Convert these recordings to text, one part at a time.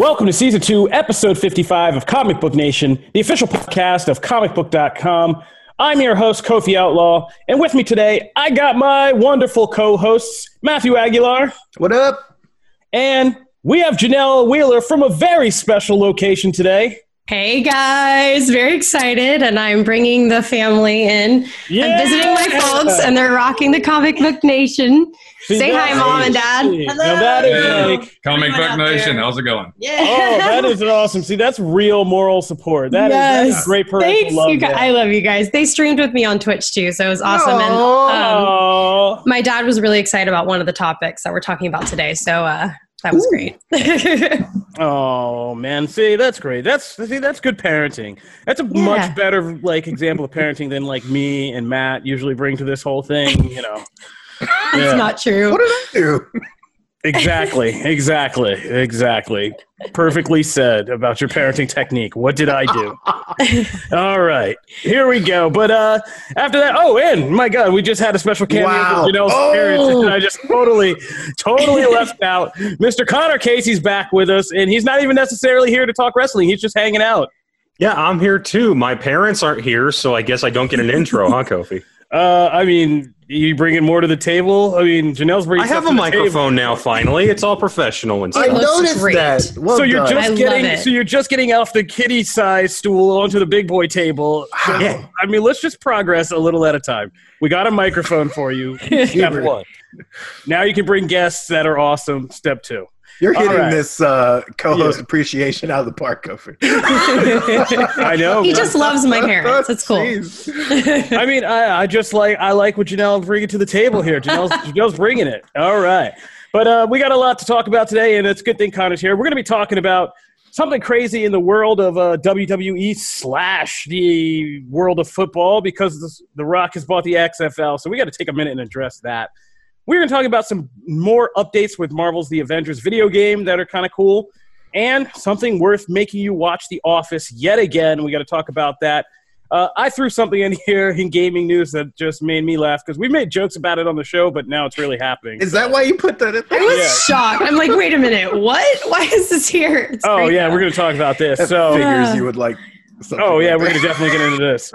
Welcome to season two, episode 55 of Comic Book Nation, the official podcast of comicbook.com. I'm your host, Kofi Outlaw, and with me today, I got my wonderful co hosts, Matthew Aguilar. What up? And we have Janelle Wheeler from a very special location today. Hey guys, very excited, and I'm bringing the family in. Yeah! I'm visiting my folks, and they're rocking the Comic Book Nation. See, Say hi, that's- Mom and Dad. See, Now that is Hello. like, Comic Book Nation, there. how's it going? Yeah. oh, that is awesome. See, that's real moral support. That is that is Yes. great parental Thanks, love. you guys. I love you guys. They streamed with me on Twitch too, so it was awesome. And um, my dad was really excited about one of the topics that we're talking about today, so uh, that was great. Oh man, see that's great. That's see that's good parenting. That's a Yeah. much better like example of parenting than like me and Matt usually bring to this whole thing. You know, it's Yeah. not true. What did I do? Exactly, exactly, exactly. Perfectly said about your parenting technique. What did I do? All right, here we go. But uh after that, oh, and my God, we just had a special cameo Wow. for Janelle's Oh. parents, and I just totally, totally left out. Mr. Connor Casey's back with us, and he's not even necessarily here to talk wrestling. He's just hanging out. Yeah, I'm here too. My parents aren't here, so I guess I don't get an intro, huh, Kofi? Uh, I mean, you bringing more to the table? I mean, Janelle's bringing. I have a to table. microphone now. Finally, it's all professional and stuff. I noticed great. that. Well so you're done. just I getting. So you're just getting off the kitty size stool onto the big boy table. Yeah. I mean, let's just progress a little at a time. We got a microphone for you. Step one. Now you can bring guests that are awesome. Step two. You're hitting right. this uh, co-host Yeah. appreciation out of the park, Kofi. I know. he just loves my parents. It's cool. I mean, I, I just like I like what Janelle bringing to the table here. Janelle's, Janelle's bringing it. All right, but uh, we got a lot to talk about today, and it's a good thing Connor's here. We're going to be talking about something crazy in the world of uh, WWE slash the world of football because this, The Rock has bought the XFL. So we got to take a minute and address that. We're going to talk about some more updates with Marvel's The Avengers video game that are kind of cool, and something worth making you watch The Office yet again. We got to talk about that. Uh, I threw something in here in gaming news that just made me laugh because we made jokes about it on the show, but now it's really happening. Is that why you put that in there? I was Yeah. shocked. I'm like, wait a minute, what? Why is this here? It's Oh yeah, though. we're going to talk about this. That So, figures you would like. Oh yeah, like we're going to definitely get into this.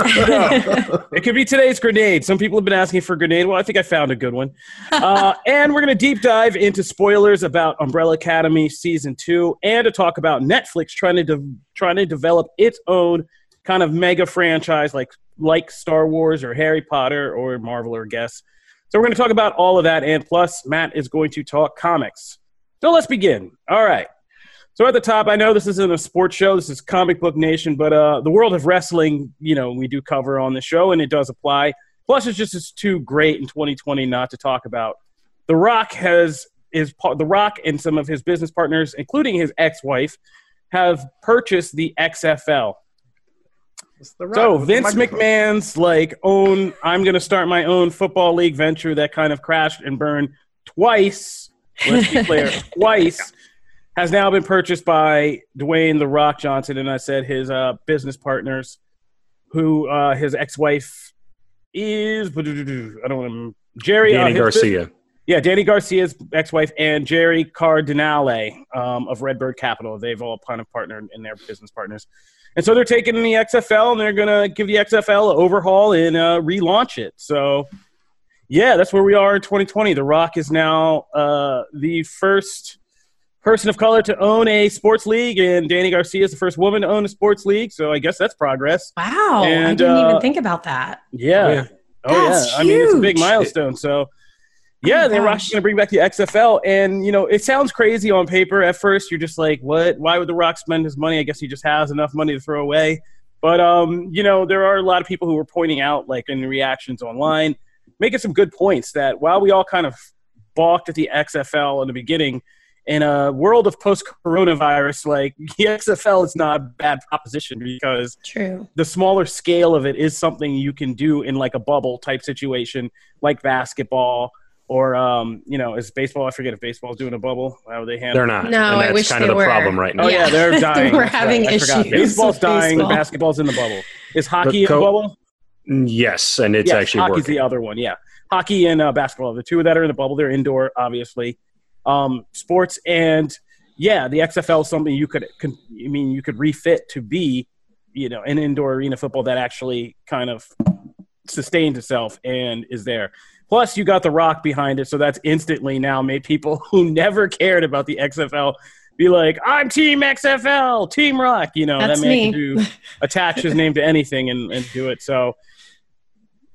It could be today's grenade. Some people have been asking for a grenade. Well, I think I found a good one. Uh, and we're going to deep dive into spoilers about Umbrella Academy season two, and to talk about Netflix trying to de- trying to develop its own kind of mega franchise, like like Star Wars or Harry Potter or Marvel or Guess. So we're going to talk about all of that, and plus Matt is going to talk comics. So let's begin. All right. So at the top, I know this isn't a sports show. This is Comic Book Nation, but uh, the world of wrestling, you know, we do cover on the show, and it does apply. Plus, it's just it's too great in 2020 not to talk about. The Rock has is The Rock and some of his business partners, including his ex-wife, have purchased the XFL. The So Vince. McMahon's like own. I'm going to start my own football league venture that kind of crashed and burned twice. Let's be clear, twice has now been purchased by Dwayne the Rock Johnson, and I said his uh, business partners, who uh, his ex-wife is. I don't want to. Gerry uh, Dany his Garcia. yeah, Dany Garcia's ex-wife and Gerry Cardinale um, of Redbird Capital. They've all kind of partnered in their business partners, and so they're taking the XFL and they're gonna give the XFL an overhaul and uh, relaunch it. So, yeah, that's where we are in 2020. The Rock is now uh, the first person of color to own a sports league, and Dany Garcia is the first woman to own a sports league. So I guess that's progress. Wow, I didn't uh, even think about that. Yeah. Oh, yeah. Oh, That's yeah. I mean, it's a big milestone. So, yeah, my they're gosh. going to bring back the XFL. And, you know, it sounds crazy on paper. At first, you're just like, what? Why would The Rock spend his money? I guess he just has enough money to throw away. But, um, you know, there are a lot of people who were pointing out, like in reactions online, making some good points that while we all kind of balked at the XFL in the beginning, in a world of post coronavirus, like the XFL is not a bad proposition because True. the smaller scale of it is something you can do in like a bubble type situation, like basketball or um, you know, is baseball? I forget if baseball's doing a bubble. How would they handle? They're not. No, and I wish kind they of the were. problem right now. Oh yeah, Yeah. they're dying. We're having I forgot. issues Baseball's with dying. baseball. The basketball's in the bubble. Is hockey in the bubble? Yes, and it's yes, actually hockey's working. the other one. Yeah, hockey and uh, basketball, the two that are in the bubble, they're indoor, obviously. Um, sports and yeah, the XFL is something you could, con- I mean, you could refit to be, you know, an indoor arena football that actually kind of sustains itself and is there. Plus, you got The Rock behind it, so that's instantly now made people who never cared about the XFL be like, "I'm Team XFL, Team Rock." You know, That's that man me. can do attach his name to anything and, and do it. So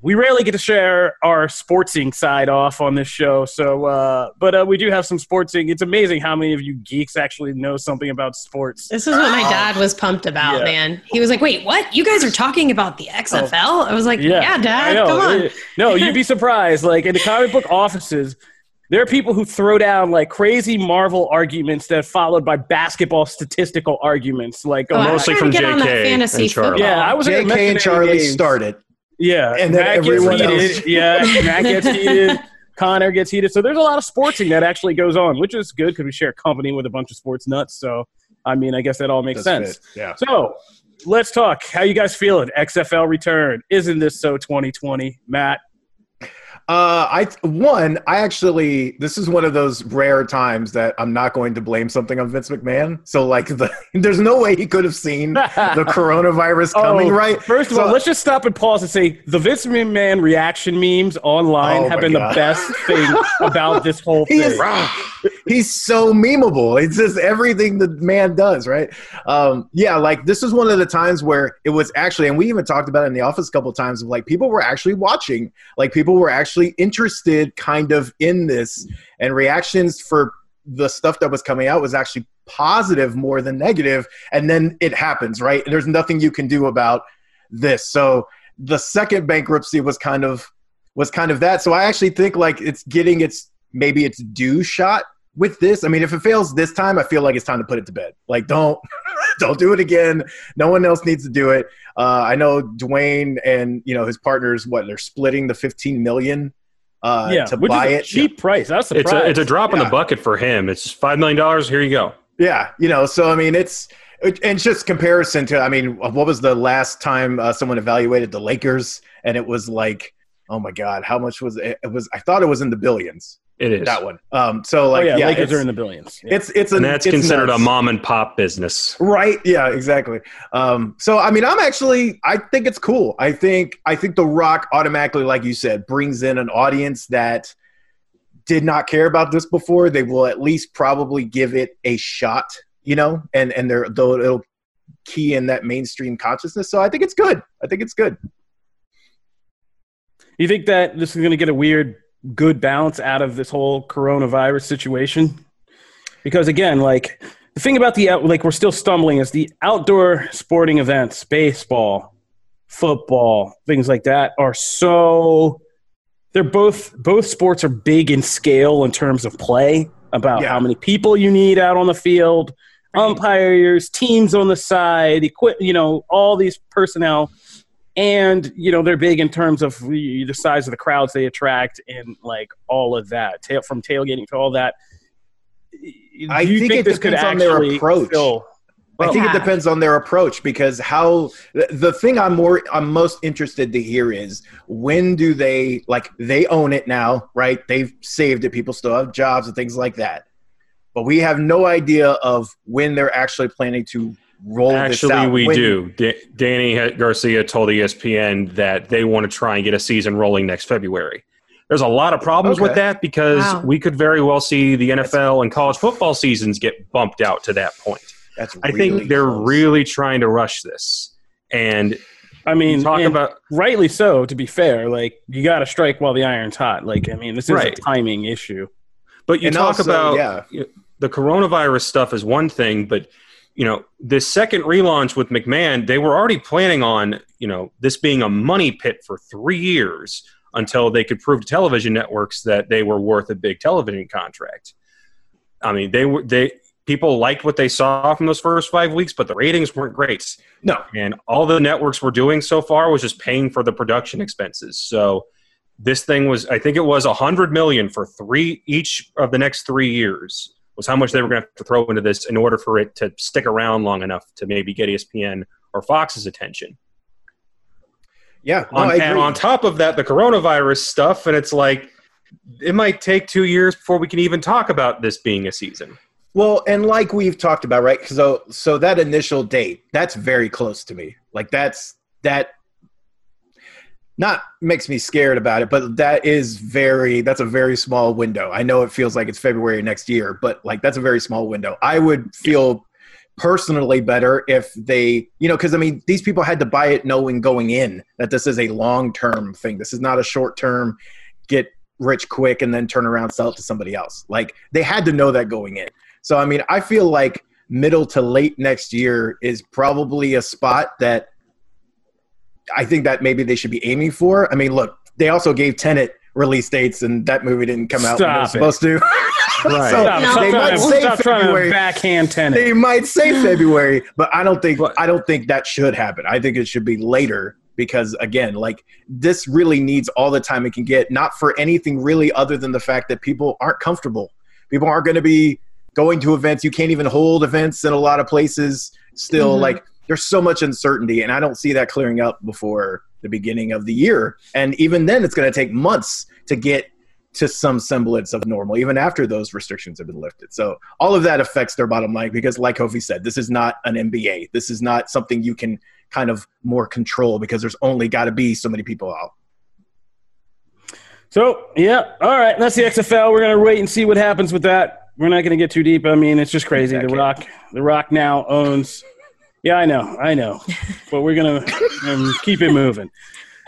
we rarely get to share our sportsing side off on this show. So, uh, but uh, we do have some sportsing. It's amazing how many of you geeks actually know something about sports. This is what my dad was pumped about, Yeah. man. He was like, "Wait, what? You guys are talking about the XFL?" I was like, "Yeah, I Dad, come on." No, you'd be surprised. Like in the comic book offices, there are people who throw down like crazy Marvel arguments that are followed by basketball statistical arguments. Like, Oh, oh, I'm Mostly from get on that JK fantasy and Charlie. yeah, I was gonna JK and Charlie games. started. Yeah, And then Matt everyone gets heated. else- Yeah, Matt gets heated. Connor gets heated. So there's a lot of sportsing that actually goes on, which is good because we share company with a bunch of sports nuts. So I mean, I guess that all makes Does sense. Yeah. So let's talk. How you guys feeling? XFL return. Isn't this so 2020, Matt? Uh, I one, I actually this is one of those rare times that I'm not going to blame something on Vince McMahon. So like the there's no way he could have seen the coronavirus coming, Oh, right? First of So- all, let's just stop and pause and say the Vince McMahon reaction memes online Oh have been God. the best thing about this whole He thing. is, he's so memeable. It's just everything the man does, right? Um, yeah, like this is one of the times where it was actually, and we even talked about it in the office a couple of times of like people were actually watching, like people were actually interested kind of in this, and reactions for the stuff that was coming out was actually positive more than negative, and then it happens, right? There's nothing you can do about this. So the second bankruptcy was kind of was kind of that. So I actually think like it's getting its maybe its due shot with this. I mean, if it fails this time, I feel like it's time to put it to bed. Like don't don't do it again. No one else needs to do it. Uh, I know Dwayne and you know his partners. What they're splitting the 15 million uh, yeah, to which buy is a it. cheap price. That's was It's a, it's a drop in the bucket for him. It's $5 million. Here you go. Yeah, you know, so I mean, it's it, and just comparison to, I mean, what was the last time uh, someone evaluated the Lakers, and it was like, oh my god, how much was it? It was I thought it was in the billions. It is. That one. Um, so oh like, yeah, yeah, Lakers are in the billions. Yeah. it's it's a, And that's it's considered nuts. a mom and pop business. Right. Yeah. Exactly. Um, so I mean, I'm actually I think it's cool. I think I think The Rock automatically, like you said, brings in an audience that did not care about this before. They will at least probably give it a shot, you know, and and they're though it'll key in that mainstream consciousness. So I think it's good. I think it's good. You think that this is going to get a weird, good balance out of this whole coronavirus situation? Because again, like the thing about the out, like we're still stumbling is the outdoor sporting events, baseball, football, things like that are so. They're both both sports are big in scale in terms of play about Yeah. how many people you need out on the field, umpires, teams on the side, equip, you know, all these personnel and you know they're big in terms of the the size of the crowds they attract and like all of that tail from tailgating to all that I Do you think it this could depends on their approach. fill- I think Yeah. it depends on their approach because how the- the thing I'm more I'm most interested to hear is when do they like they own it now, right? They've saved it. People still have jobs and things like that, but we have no idea of when they're actually planning to roll this Actually, out. we When- do. Da- Dany Garcia told ESPN that they want to try and get a season rolling next February. There's a lot of problems with that because Wow. we could very well see the NFL and college football seasons get bumped out to that point. That's I really think they're close. really trying to rush this. And i mean talk about rightly so to be fair like you got to strike while the iron's hot like i mean this is Right. a timing issue But you And talk also, about yeah. the coronavirus stuff is one thing, but you know, this second relaunch with McMahon, they were already planning on, you know, this being a money pit for three years until they could prove to television networks that they were worth a big television contract. I mean, they were they people liked what they saw from those first five weeks, but the ratings weren't great. No, And all the networks were doing so far was just paying for the production expenses. So this thing was, I think it was a hundred million for three each of the next three years was how much they were going to have to throw into this in order for it to stick around long enough to maybe get ESPN or Fox's attention. yeah, no, on, and on top of that, the coronavirus stuff, and it's like it might take two years before we can even talk about this being a season. Well, and like we've talked about, right? So, so that initial date, that's very close to me. Like that's that. Not makes me scared about it, but that is very. That's a very small window. I know it feels like it's February next year, but like that's a very small window. I would feel personally better if they, you know, because I mean, these people had to buy it knowing going in that this is a long term thing. This is not a short term get rich quick and then turn around sell it to somebody else. Like they had to know that going in. So I mean, I feel like middle to late next year is probably a spot that I think that maybe they should be aiming for. I mean, look, they also gave Tenet release dates, and that movie didn't come out when it was supposed to. Right. so Stop, No. stop they might say stop February. backhand Tenet. They might say February, but I don't think But- I don't think that should happen. I think it should be later because again, like this really needs all the time it can get, not for anything really other than the fact that people aren't comfortable. People aren't going to be going to events. You can't even hold events in a lot of places still. Mhm. Like there's so much uncertainty, and I don't see that clearing up before the beginning of the year. And even then, it's going to take months to get to some semblance of normal, even after those restrictions have been lifted. So all of that affects their bottom line because, like Kofi said, this is not an NBA. This is not something you can kind of more control because there's only got to be so many people out. So, yeah, all right. That's the XFL. We're gonna wait and see what happens with that. We're not gonna get too deep. I mean, it's just crazy. The Rock, The Rock now owns. Yeah, I know, I know, but we're gonna um, keep it moving.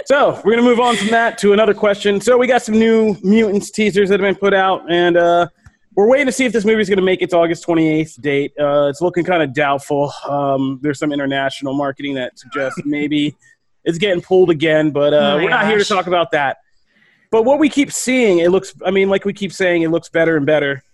So we're gonna move on from that to another question. So we got some new mutants teasers that have been put out, and uh, we're waiting to see if this movie is gonna make its August 28th date. Uh, it's looking kind of doubtful. Um, there's some international marketing that suggests maybe it's getting pulled again, but uh, Oh we're not here to talk about that. But what we keep seeing, it looks, I mean, like we keep saying, it looks better and better.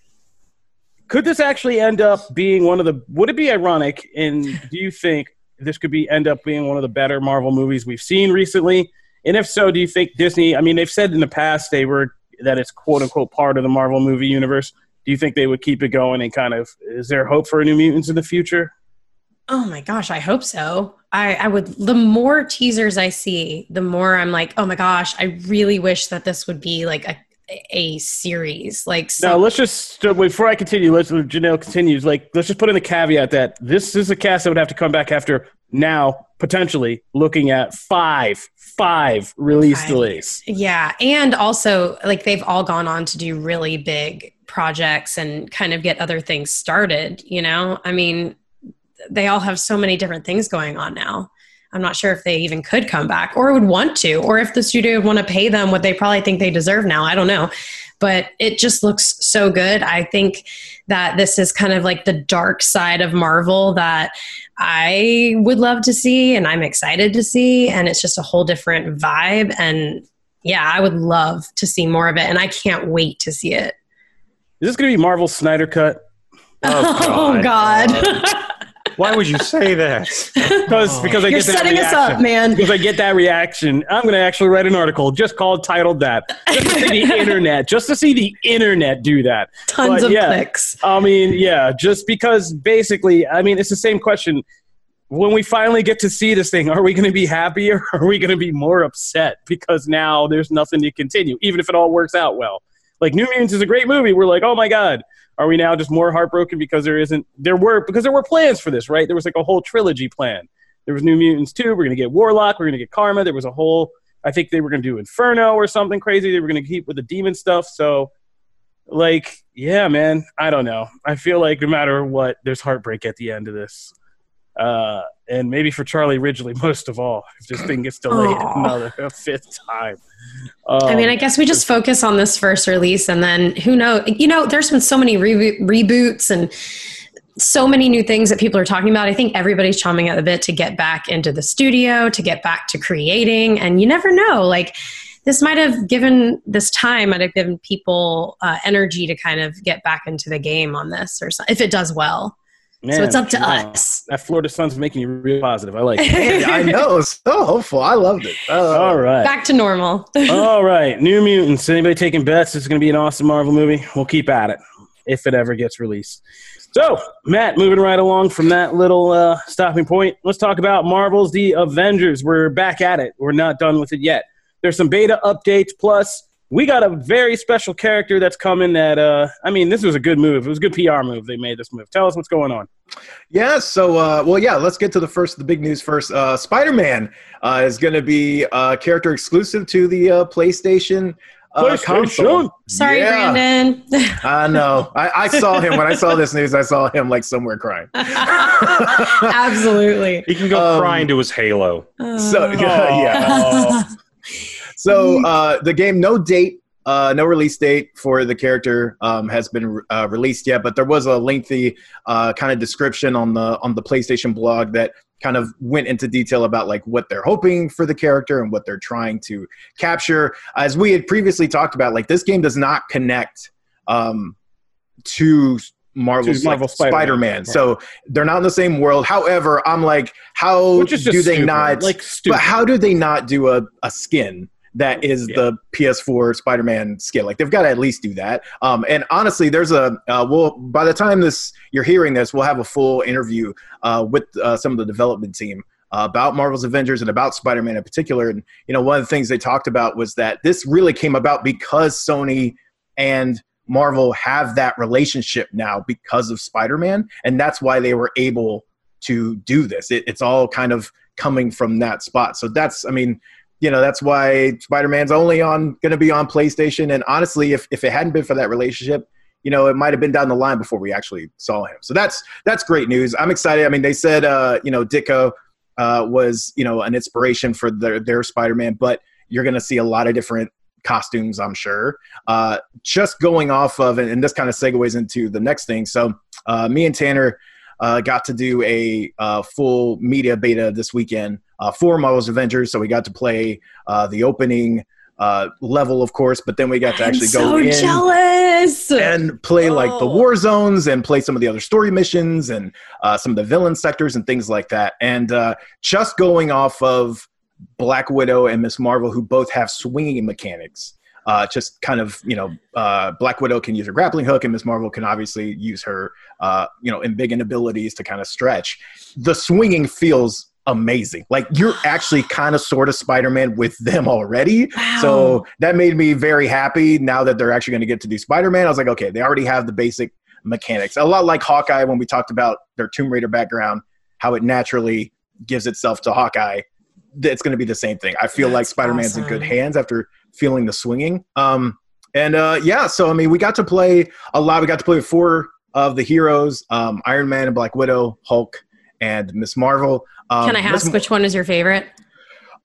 Could this actually end up being one of the, would it be ironic? And do you think this could be, end up being one of the better Marvel movies we've seen recently? And if so, do you think Disney, I mean, they've said in the past they were, that it's quote unquote part of the Marvel movie universe. Do you think they would keep it going and kind of, is there hope for a New Mutants in the future? Oh my gosh, I hope so. I, I would, the more teasers I see, the more I'm like, oh my gosh, I really wish that this would be like a, a series. Like, Now some, let's just before I continue. Let's Janelle continues. Like, let's just put in the caveat that this is a cast that would have to come back after now potentially looking at five five release Five. delays. yeah. And also, like, they've all gone on to do really big projects and kind of get other things started, you know? I mean, they all have so many different things going on now. I'm not sure if they even could come back or would want to, or if the studio would want to pay them what they probably think they deserve now. I don't know. But it just looks so good. I think that this is kind of like the dark side of Marvel that I would love to see and I'm excited to see. And it's just a whole different vibe. And yeah, I would love to see more of it. And I can't wait to see it. Is this going to be Marvel's Snyder cut? Oh, oh, God. Why would you say that? Because oh. because I You're get that setting us reaction. up, man. Because I get that reaction, I'm going to actually write an article just called titled that, just to see the internet, just to see the internet do that. Tons But, of yeah. clicks. I mean, yeah, just because basically, I mean, it's the same question. When we finally get to see this thing, are we going to be happier? or are we going to be more upset because now there's nothing to continue, even if it all works out well? Like New Mutants is a great movie. We're like, oh my god. Are we now just more heartbroken because there isn't? There were because there were plans for this, right? There was like a whole trilogy plan. There was New Mutants two. We're going to get Warlock. We're to get Karma. There was a whole. I think they were to do Inferno or something crazy. They were to keep with the demon stuff. So like yeah man i don't know i feel like no matter what there's heartbreak at the end of this uh and maybe for charlie ridgely most of all if this thing gets delayed Aw. another fifth time um, I mean, I guess we just focus on this first release, and then who knows? You know, there's been so many reboot, reboots and so many new things that people are talking about. I think everybody's chomping at the bit to get back into the studio, to get back to creating, and you never know. Like this might have given this time might have given people uh, energy to kind of get back into the game on this, or so, if it does well. So it's up to wow. us. that florida sun's making you real positive. I like it. Man, I know, so hopeful. I loved it. Uh, all right. Back to normal. all right. New mutants. Anybody taking bets? It's going to be an awesome marvel movie. We'll keep at it if it ever gets released. So matt moving right along from that little uh, stopping point let's talk about marvel's the avengers. We're back at it. We're not done with it yet. There's some beta updates plus we got a very special character that's coming. That uh, I mean, this was a good move. It was a good PR move. They made this move. Tell us what's going on. Yeah. So, uh, well, yeah. Let's get to the first, the big news first. Uh, Spider-Man uh, is going to be a character exclusive to the uh, PlayStation. Uh, console. Sorry, Yeah. Brandon. I know. I, I saw him when I saw this news. I saw him like somewhere crying. Absolutely. He can go Um, cry into his halo. So yeah. So uh, the game, no date, uh, no release date for the character um, has been uh, released yet, but there was a lengthy uh, kind of description on the on the PlayStation blog that kind of went into detail about like what they're hoping for the character and what they're trying to capture. As we had previously talked about, like this game does not connect um, to Marvel's Marvel like, Spider-Man, Spider-Man, right. so they're not in the same world. However, I'm like, how Which is just do they stupid. not like stupid? but how do they not do a, a skin that is Yeah. the PS4 Spider-Man skin? Like they've got to at least do that. Um, and honestly, there's a uh, well, by the time this you're hearing this, we'll have a full interview uh, with uh, some of the development team. Uh, about Marvel's Avengers and about Spider-Man in particular, and you know one of the things they talked about was that this really came about because Sony and Marvel have that relationship now because of Spider-Man, and that's why they were able to do this. It, it's all kind of coming from that spot. So that's, I mean, you know, that's why Spider-Man's only on going to be on PlayStation. And honestly, if if it hadn't been for that relationship, you know, it might have been down the line before we actually saw him. So that's that's great news. I'm excited. I mean, they said, uh, you know, Ditko uh, was you know an inspiration for their their Spider-Man, but you're going to see a lot of different costumes, I'm sure. Uh, just going off of, and this kind of segues into the next thing. So uh, me and Tanner uh, got to do a uh, full media beta this weekend uh, for Marvel's Avengers. So we got to play uh, the opening uh, level, of course, but then we got to I'm actually so go in jealous. and play like the Oh. war zones and play some of the other story missions and uh, some of the villain sectors and things like that. And uh, just going off of Black Widow and Miss Marvel, who both have swinging mechanics. Uh, just kind of, you know, uh, Black Widow can use her grappling hook, and Miss Marvel can obviously use her, uh, you know, embiggen abilities to kind of stretch. The swinging feels amazing. Like you're actually kind of sort of Spider Man with them already. Wow. So that made me very happy now that they're actually going to get to do Spider Man. I was like, okay, they already have the basic mechanics. A lot like Hawkeye when we talked about their Tomb Raider background, how it naturally gives itself to Hawkeye. It's going to be the same thing. I feel like Spider Man's in good hands after feeling the swinging. Um, and uh, yeah, so I mean, we got to play a lot. We got to play with four of the heroes: um, Iron Man and Black Widow, Hulk, and Miss Marvel. Um, Can I Miss ask which one is your favorite?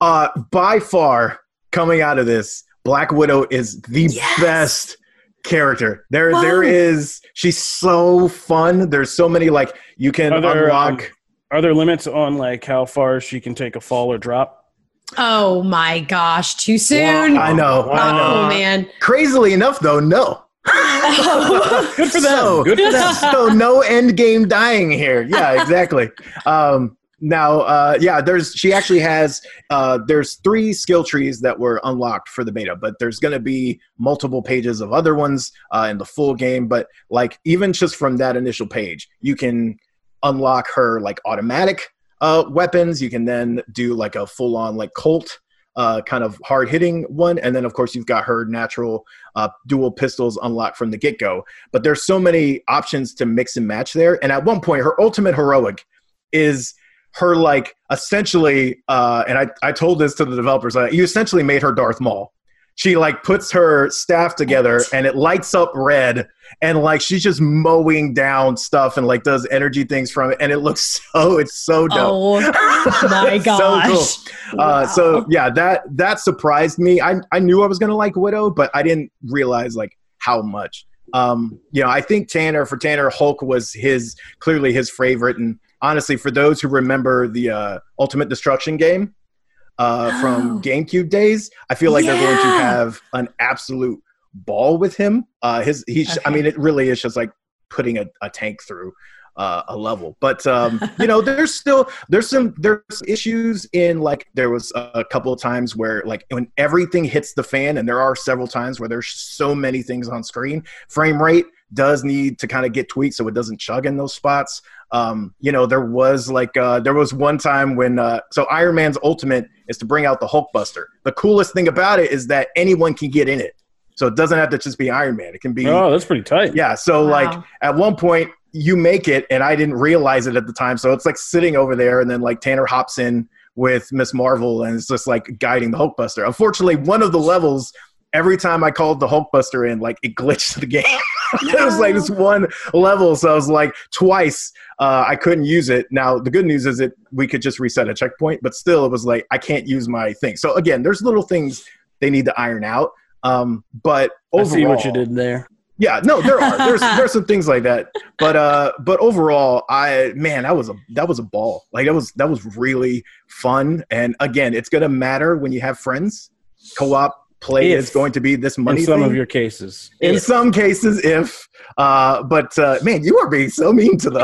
uh, by far, coming out of this, Black Widow is the Yes! best character. There, Whoa. there is. She's so fun. There's so many like you can Are there, unlock. um, Are there limits on like how far she can take a fall or drop? Oh my gosh, too soon. I know. I know. Oh man. Crazily enough, though, no. Good for them. So- Good for them. so no end game dying here. Yeah, exactly. um, now, uh, yeah, there's she actually has uh, there's three skill trees that were unlocked for the beta, but there's going to be multiple pages of other ones uh, in the full game. But like even just from that initial page, you can unlock her like automatic uh, weapons. You can then do like a full on like Colt. Uh, kind of hard hitting one, and then of course you've got her natural uh, dual pistols unlocked from the get go but there's so many options to mix and match there. And at one point, her ultimate heroic is her like essentially, uh, and I, I told this to the developers, uh, you essentially made her Darth Maul. She like puts her staff together and it lights up red and like she's just mowing down stuff and like does energy things from it and it looks so it's so dope. Oh my So gosh. cool. Uh, so yeah, that that surprised me. I I knew I was gonna like Widow, but I didn't realize like how much. Um, you know, I think Tanner for Tanner Hulk was his clearly his favorite, and honestly, for those who remember the uh, Ultimate Destruction game uh, from. GameCube days, I feel like they're going to have an absolute ball with him. Uh, his he's I mean, it really is just like putting a, a tank through uh, a level. But um, you know, there's still there's some there's issues in like there was a couple of times where like when everything hits the fan, and there are several times where there's so many things on screen. Frame rate does need to kind of get tweaked so it doesn't chug in those spots. Um, you know, there was like uh, there was one time when uh, so Iron Man's ultimate is to bring out the Hulkbuster. The coolest thing about it is that anyone can get in it. So it doesn't have to just be Iron Man. It can be Oh, that's pretty tight. yeah. So Wow. like at one point you make it, and I didn't realize it at the time. So it's like sitting over there, and then like Tanner hops in with Miss Marvel, and it's just like guiding the Hulkbuster. Unfortunately, one of the levels. Every time I called the Hulkbuster in, like it glitched the game. it was like this one level, so I was like twice uh, I couldn't use it. Now the good news is that we could just reset a checkpoint, but still it was like I can't use my thing. So again, there's little things they need to iron out. Um, but I overall, see what you did there. yeah, no, there are. There's there's some things like that. But uh but overall, I man, that was a that was a ball. Like that was that was really fun. And again, it's gonna matter when you have friends. Co-op play If. is going to be this money In some thing. of your cases. in If. some cases if uh but uh man you are being so mean to the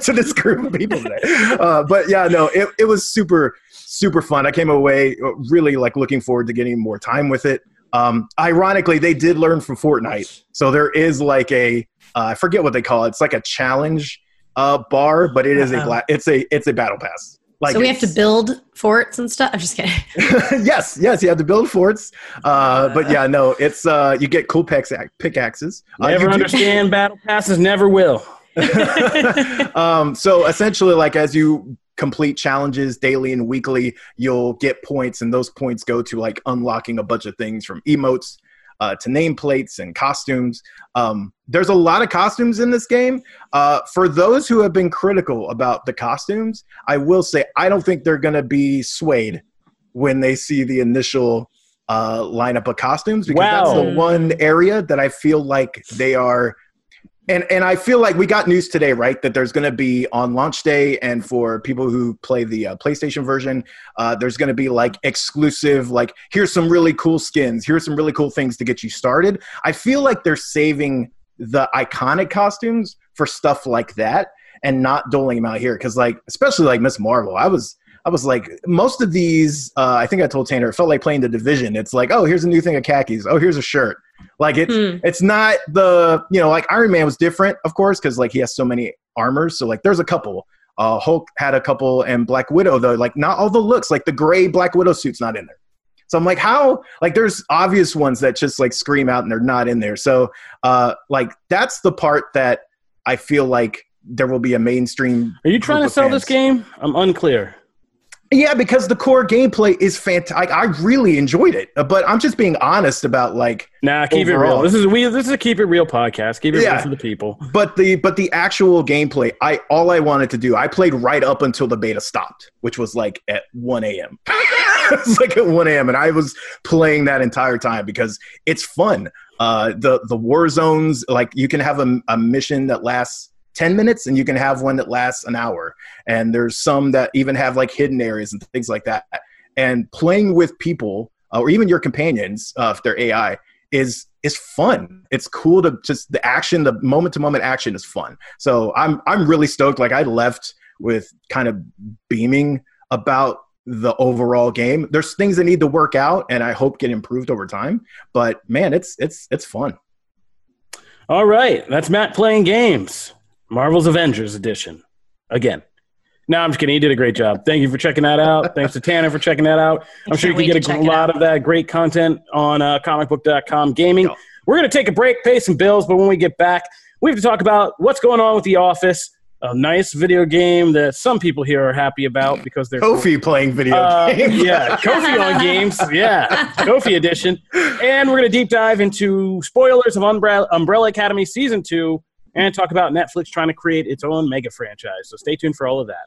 to this group of people today uh but yeah no it, it was super super fun i came away uh, really like looking forward to getting more time with it um ironically they did learn from fortnite so there is like a uh, i forget what they call it it's like a challenge uh bar but it is a gla- it's a it's a battle pass like so we have to build forts and stuff. I'm just kidding. yes, yes, you have to build forts. Uh, but yeah, no, it's uh, you get cool pickaxes. Uh, Never understand battle passes, never will. um, so essentially, like as you complete challenges daily and weekly, you'll get points, and those points go to like unlocking a bunch of things from emotes uh, to nameplates and costumes. Um, there's a lot of costumes in this game. Uh, for those who have been critical about the costumes, I will say I don't think they're going to be swayed when they see the initial uh, lineup of costumes because that's the one area that I feel like they are and and I feel like we got news today, right? That there's going to be on launch day, and for people who play the uh, PlayStation version, uh, there's going to be like exclusive, like here's some really cool skins, here's some really cool things to get you started. I feel like they're saving the iconic costumes for stuff like that, and not doling them out here because, like, especially like Miss Marvel, I was. I was like, most of these, uh, I think I told Tanner, it felt like playing the division. It's like, oh, here's a new thing of khakis. Oh, here's a shirt. Like it's Hmm. it's not the you know like Iron Man was different, of course, because like he has so many armors. So like there's a couple. Uh, Hulk had a couple, and Black Widow though, like not all the looks. Like the gray Black Widow suit's not in there. So I'm like, how? Like there's obvious ones that just like scream out and they're not in there. So uh, like that's the part that I feel like there will be a mainstream. Are you trying to of sell this game? I'm unclear. Yeah, because the core gameplay is fantastic. I really enjoyed it, but I'm just being honest about like Nah, keep it real. This is we. This is a keep it real podcast. Keep it Yeah. real for the people. But the but the actual gameplay, I all I wanted to do, I played right up until the beta stopped, which was like at 1 a.m. it was like at 1 a.m. and I was playing that entire time because it's fun. Uh, the the war zones, like you can have a, a mission that lasts 10 minutes and you can have one that lasts an hour. And there's some that even have like hidden areas and things like that. And playing with people uh, or even your companions, uh, if they're AI, is is fun. It's cool to just the action, the moment to moment action is fun. So I'm I'm really stoked. Like I left with kind of beaming about the overall game. There's things that need to work out and I hope get improved over time. But man, it's it's it's fun. All right, that's Matt playing games. Marvel's Avengers edition again. No, I'm just kidding. He did a great job. Thank you for checking that out. Thanks to Tanner for checking that out. I I'm sure you can get a lot of that great content on uh, comicbook.com gaming. We're going to take a break, pay some bills, but when we get back, we have to talk about what's going on with The Office, a nice video game that some people here are happy about because they're Kofi playing video Uh, games. yeah, Kofi on games. Yeah, Kofi edition. And we're going to deep dive into spoilers of Umbrella, Umbrella Academy Season 2 and talk about Netflix trying to create its own mega franchise. So stay tuned for all of that.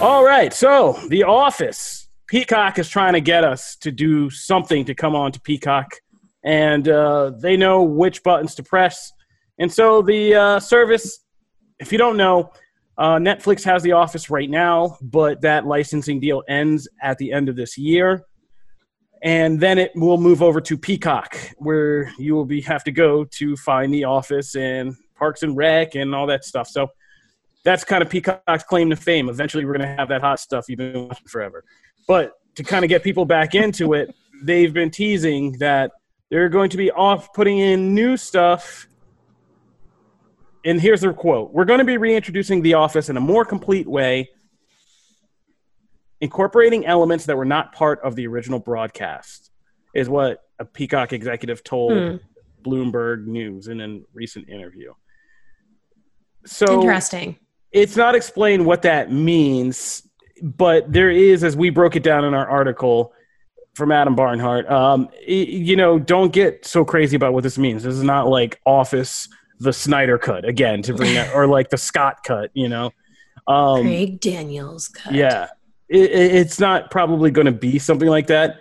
All right, so The Office. Peacock is trying to get us to do something to come on to Peacock, and uh, they know which buttons to press. And so the uh, service, if you don't know, uh, Netflix has The Office right now, but that licensing deal ends at the end of this year. And then it will move over to Peacock, where you will be have to go to find The Office and Parks and Rec and all that stuff. So that's kind of Peacock's claim to fame. Eventually, we're going to have that hot stuff you've been watching forever. But to kind of get people back into it, they've been teasing that they're going to be off putting in new stuff and here's their quote We're going to be reintroducing The Office in a more complete way, incorporating elements that were not part of the original broadcast, is what a Peacock executive told Hmm. Bloomberg News in a recent interview. So Interesting. it's not explained what that means, but there is, as we broke it down in our article from Adam Barnhart, um, you know, don't get so crazy about what this means. This is not like Office, the Snyder cut again to bring that, or like the Scott cut, you know. Um, Greg Daniels cut. yeah, it, it- it's not probably going to be something like that.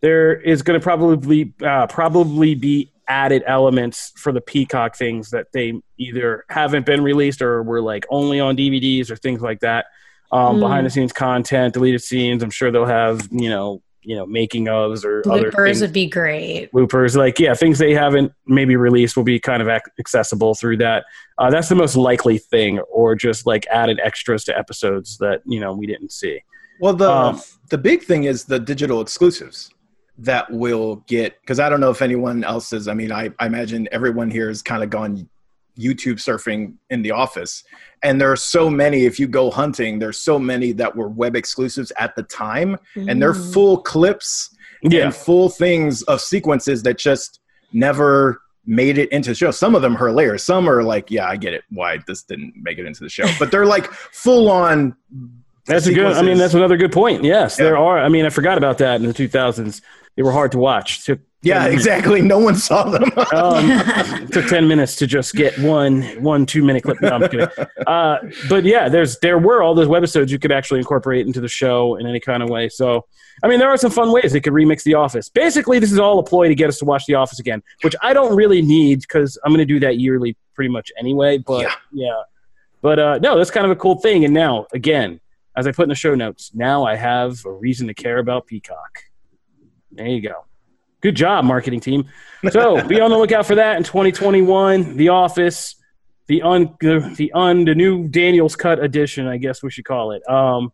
There is going to probably uh, probably be added elements for the Peacock things that they either haven't been released or were like only on DVDs or things like that. Um, Mm. Behind the scenes content, deleted scenes. I'm sure they'll have you know you know making ofs or other Bloopers things would be great. bloopers like yeah things they haven't maybe released will be kind of ac- accessible through that uh, that's the most likely thing or just like added extras to episodes that you know we didn't see Well, the Um, the big thing is the digital exclusives that will get because I don't know if anyone else is. I mean, I, I imagine everyone here has kind of gone YouTube surfing in the office, and there are so many. If you go hunting, there's so many that were web exclusives at the time, and they're Mm. full clips yeah and full things of sequences that just never made it into the show. Some of them are hilarious. Some are like, yeah, I get it why this didn't make it into the show, but they're like full on. that's a good i mean that's another good point yes Yeah. there are i mean i forgot about that in the 2000s they were hard to watch took Yeah, exactly. No one saw them. um, took 10 minutes to just get one one two minute clip no, I'm kidding. Uh, but yeah there's there were all those webisodes you could actually incorporate into the show in any kind of way so i mean there are some fun ways they could remix the office basically this is all a ploy to get us to watch the office again which i don't really need because i'm going to do that yearly pretty much anyway but yeah, Yeah. but uh, no that's kind of a cool thing and now again as i put in the show notes now i have a reason to care about peacock there you go good job marketing team so be on the lookout for that in 2021. The Office, the un the, the un the new Daniel's cut edition, I guess we should call it. Um,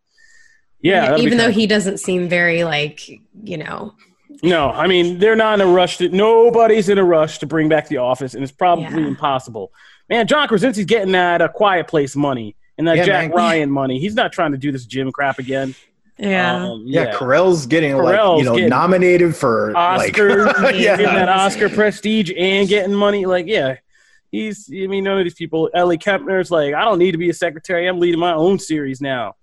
yeah, that'll even though fun. he doesn't seem very like you know no, I mean they're not in a rush. To, nobody's in a rush to bring back the Office, and it's probably Yeah. impossible. Man, John Krasinski's getting that uh, Quiet Place money and that Yeah, Jack man. Ryan money. He's not trying to do this Jim crap again. Yeah Um, yeah, Carell's getting like you know getting nominated for Oscar, like Yeah. getting that. Oscar prestige and getting money. Like, yeah, he's. I mean, none of these people. Ellie Kemper's like, I don't need to be a secretary. I'm leading my own series now.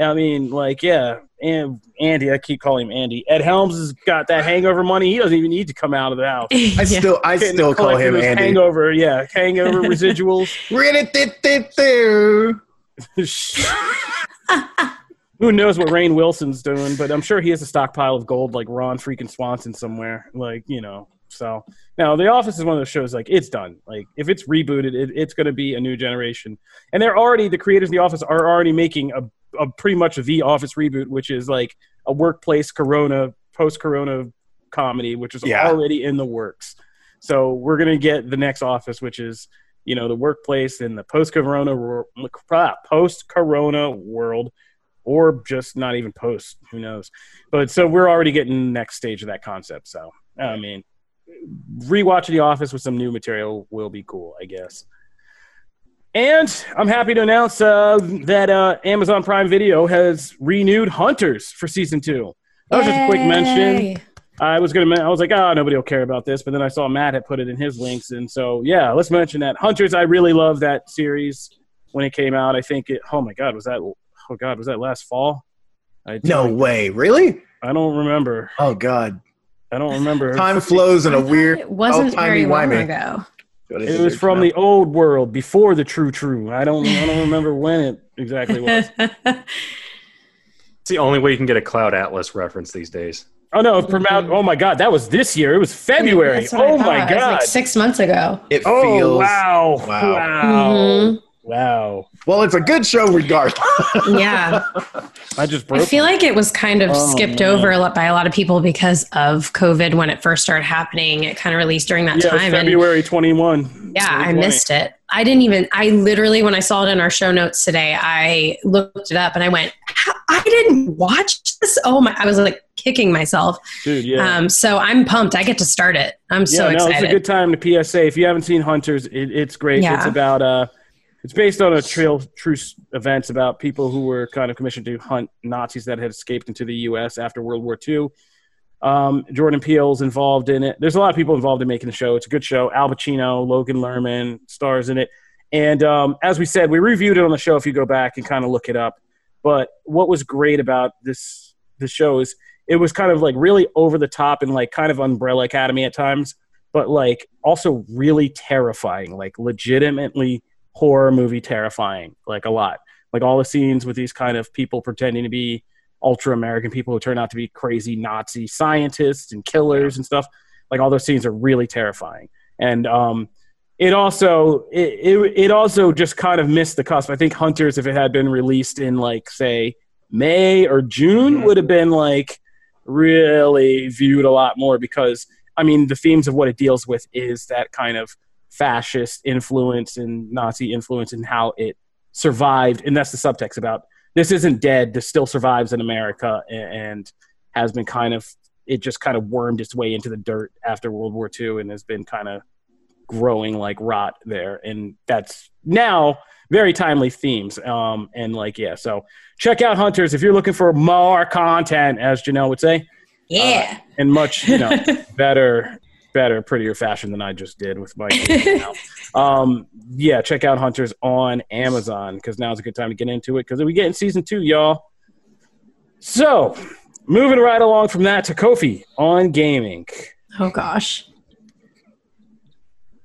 I mean, like, yeah, and Andy. I keep calling him Andy. Ed Helms has got that hangover money. He doesn't even need to come out of the house. I Yeah. still I Getting still call him Andy. Hangover, yeah, hangover residuals. Who knows what Rainn Wilson's doing? But I'm sure he has a stockpile of gold like Ron freaking Swanson somewhere. Like you know. So now The Office is one of those shows like it's done. Like if it's rebooted, it, it's going to be a new generation. And they're already the creators of The Office are already making a, a pretty much a The Office reboot, which is like a workplace Corona post Corona comedy, which is Yeah. already in the works. So we're going to get the next Office, which is you know the workplace in the post Corona post Corona world or just not even post. Who knows? But so we're already getting the next stage of that concept. So I mean, rewatching The Office with some new material will be cool, I guess. And I'm happy to announce uh, that uh, Amazon Prime Video has renewed Hunters for season two. That was just a quick mention. I was gonna. I was like, oh, nobody will care about this. But then I saw Matt had put it in his links, and so yeah, let's mention that Hunters. I really love that series when it came out. I think it. Oh my god, was that? Oh god, was that last fall? I No way, really? I don't remember. Oh God, I don't remember. time flows in I a thought weird. It wasn't very long old-timey-wimey. ago. It was from the old world before the true true. I don't. I don't remember when it exactly was. It's the only way you can get a Cloud Atlas reference these days. Oh no, from out. Oh my god, that was this year. It was February. That's what I Oh thought. my It was god. like six months ago. It oh feels wow. wow. Wow. Mhm. Wow. Well. It's a good show, regardless. Yeah. I just broke. I feel like it was kind of Oh, skipped man. over a lot by a lot of people because of COVID when it first started happening. It kind of released during that yeah, it was time. And February 21. yeah, I missed it. I didn't even, I literally, when I saw it in our show notes today, I looked it up and I went, I didn't watch this. Oh my, I was like, kicking myself. Dude, yeah. Um, so I'm pumped. I get to start it. I'm yeah, so no, excited. it's a good time to PSA. If you haven't seen Hunters, it, it's great. Yeah. It's about uh, it's based on a trail true s- events about people who were kind of commissioned to hunt Nazis that had escaped into the U.S. after World War II. Um, Jordan Peele's involved in it. There's a lot of people involved in making the show. It's a good show. Al Pacino, Logan Lerman stars in it. And um, as we said, we reviewed it on the show. If you go back and kind of look it up, but what was great about this the show is it was kind of like really over the top and like kind of Umbrella Academy at times, but like also really terrifying, like legitimately horror movie terrifying, like a lot. Like all the scenes with these kind of people pretending to be ultra American people who turn out to be crazy Nazi scientists and killers and stuff. Like all those scenes are really terrifying. And um, it also it, it it also just kind of missed the cusp. I think Hunters, if it had been released in like say May or June, would have been like really viewed a lot more because I mean the themes of what it deals with is that kind of fascist influence and Nazi influence and how it survived, and that's the subtext about this isn't dead. This still survives in America and has been kind of it just kind of wormed its way into the dirt after World War II and has been kind of growing like rot there and that's now very timely themes um and like yeah so check out hunters if you're looking for more content as janelle would say yeah. and much you know better better prettier fashion than i just did with my um yeah check out hunters on amazon because now's a good time to get into it because we get in season two y'all so moving right along from that to kofi on gaming oh gosh.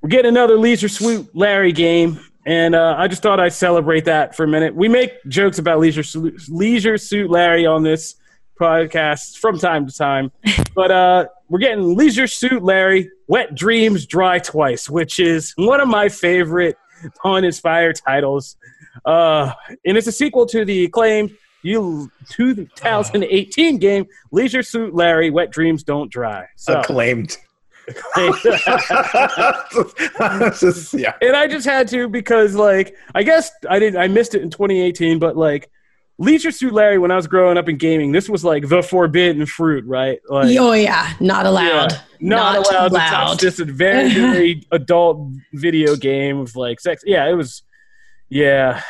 we're getting another Leisure Suit Larry game, and uh, I just thought I'd celebrate that for a minute. We make jokes about Leisure Leisure Suit Larry on this podcast from time to time, but uh, we're getting Leisure Suit Larry Wet Dreams Dry Twice, which is one of my favorite uninspired titles. Uh, and it's a sequel to the acclaimed you 2018 game Leisure Suit Larry Wet Dreams Don't Dry. So, Acclaimed. Just- yeah. and I just had to because like I guess I didn't I missed it in 2018, but like Leisure Suit Larry when I was growing up in gaming, this was like the forbidden fruit, right? Like oh yeah. Not allowed. yeah, not, allowed, to touch this very very adult video game of like sex. Yeah, it was. Yeah,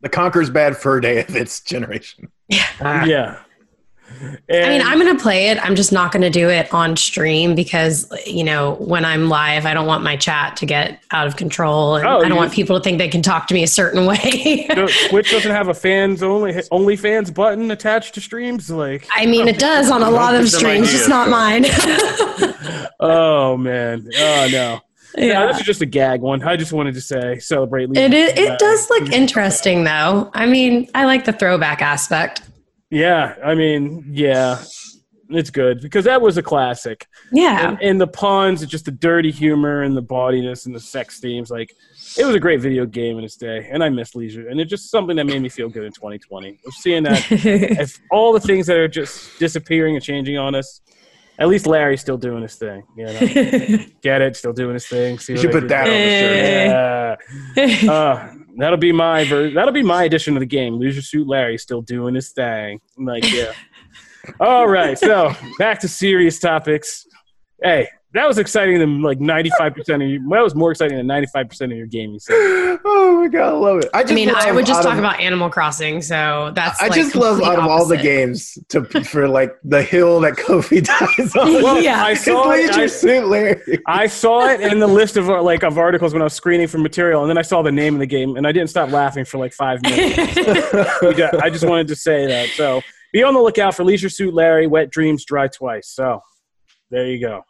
The Conker's Bad Fur Day of its generation. Yeah. Yeah. I mean, I'm going to play it. I'm just not going to do it on stream because, you know, when I'm live, I don't want my chat to get out of control. And Oh, I don't want people to think they can talk to me a certain way. Twitch doesn't have a fans only only fans button attached to streams. Like, I mean, it does on a lot of streams, just not mine. oh man, oh no. Yeah, yeah. this is just a gag one. I just wanted to say celebrate. It, is, it does look interesting, though. I mean, I like the throwback aspect. Yeah, I mean, yeah, it's good because that was a classic. Yeah. And, and the puns, it's just the dirty humor and the bawdiness and the sex themes. Like, it was a great video game in its day, and I miss Leisure. And it's just something that made me feel good in 2020. Of seeing that, if all the things that are just disappearing and changing on us, at least Larry's still doing his thing. You know, get it? Still doing his thing. See You should put did that on the shirt. Yeah. Uh, that'll be my ver- that'll be my edition of the game. Leisure Suit Larry still doing his thing. I'm like, yeah. All right, so back to serious topics. Hey, that was exciting than like 95% of you. That was more exciting than 95% of your gaming. So, Oh my god, I love it. I, just I mean, I would just talk of- about Animal Crossing, so that's. I like, just love complete out of all the games to for like the hill that Kofi dies on. Well, Yeah. I saw it. Leisure I, Suit Larry. I saw it in the list of uh, like of articles when I was screening for material, and then I saw the name of the game, and I didn't stop laughing for like five minutes. Yeah, I just wanted to say that. So be on the lookout for Leisure Suit Larry, Wet Dreams Dry Twice. So there you go.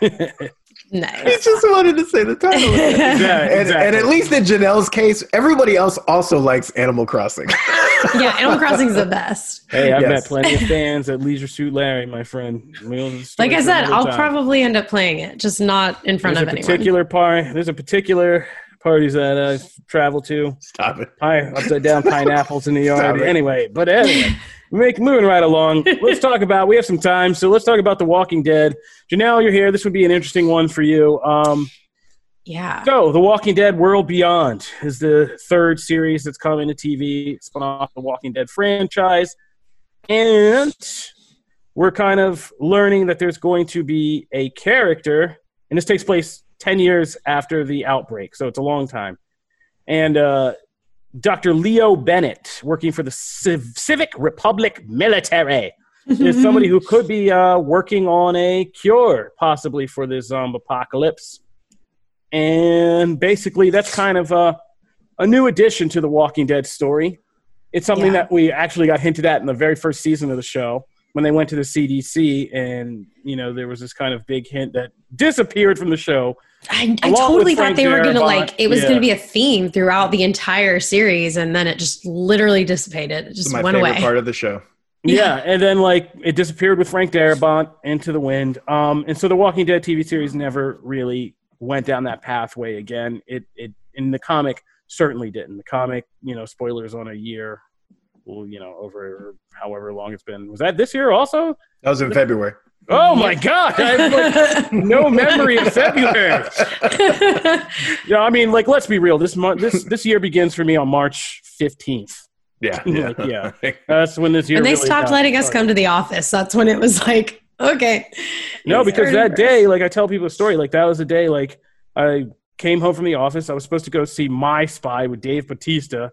He just wanted to say the title. Yeah, and, exactly. and at least in Janelle's case, everybody else also likes Animal Crossing. yeah, Animal Crossing is the best. Hey, I've Yes. met plenty of fans at Leisure Suit Larry, my friend. Like I said, I'll time. probably end up playing it, just not in front There's of a anyone. particular party. There's a particular parties that I travel to. Stop it. Pie, upside down pineapples in the Stop yard. Anyway, but anyway, make moving right along. Let's talk about. We have some time, so let's talk about The Walking Dead. Janelle, you're here. This would be an interesting one for you. Um, Yeah. so, The Walking Dead: World Beyond is the third series that's coming to TV. It's spun off the Walking Dead franchise. and we're kind of learning that there's going to be a character, and this takes place 10 years after the outbreak, so it's a long time. And uh, Dr. Leo Bennett, working for the Civ- Civic Republic military, is somebody who could be uh, working on a cure, possibly for this zombie apocalypse. And basically, that's kind of a, a new addition to the Walking Dead story. It's something Yeah. that we actually got hinted at in the very first season of the show when they went to the CDC, and you know there was this kind of big hint that disappeared from the show. I, I totally thought Frank they were gonna like it was yeah. gonna be a theme throughout the entire series, and then it just literally dissipated. It just my went favorite away. part of the show. Yeah. and then like it disappeared with Frank Darabont into the wind. Um, and so the Walking Dead TV series never really went down that pathway again. It it in the comic certainly didn't. The comic, you know, spoilers on a year, well, you know, over however long it's been. Was that this year also? That was in February. Oh my god, I have like no memory of February. Yeah, I mean, like let's be real. This month, this this year begins for me on March fifteenth. Yeah, Like, yeah. That's when this year. and they really stopped got letting us come to the office. That's when it was like, okay. No, because that day, like I tell people a story, like that was the day, like I came home from the office. I was supposed to go see My Spy with Dave Batista,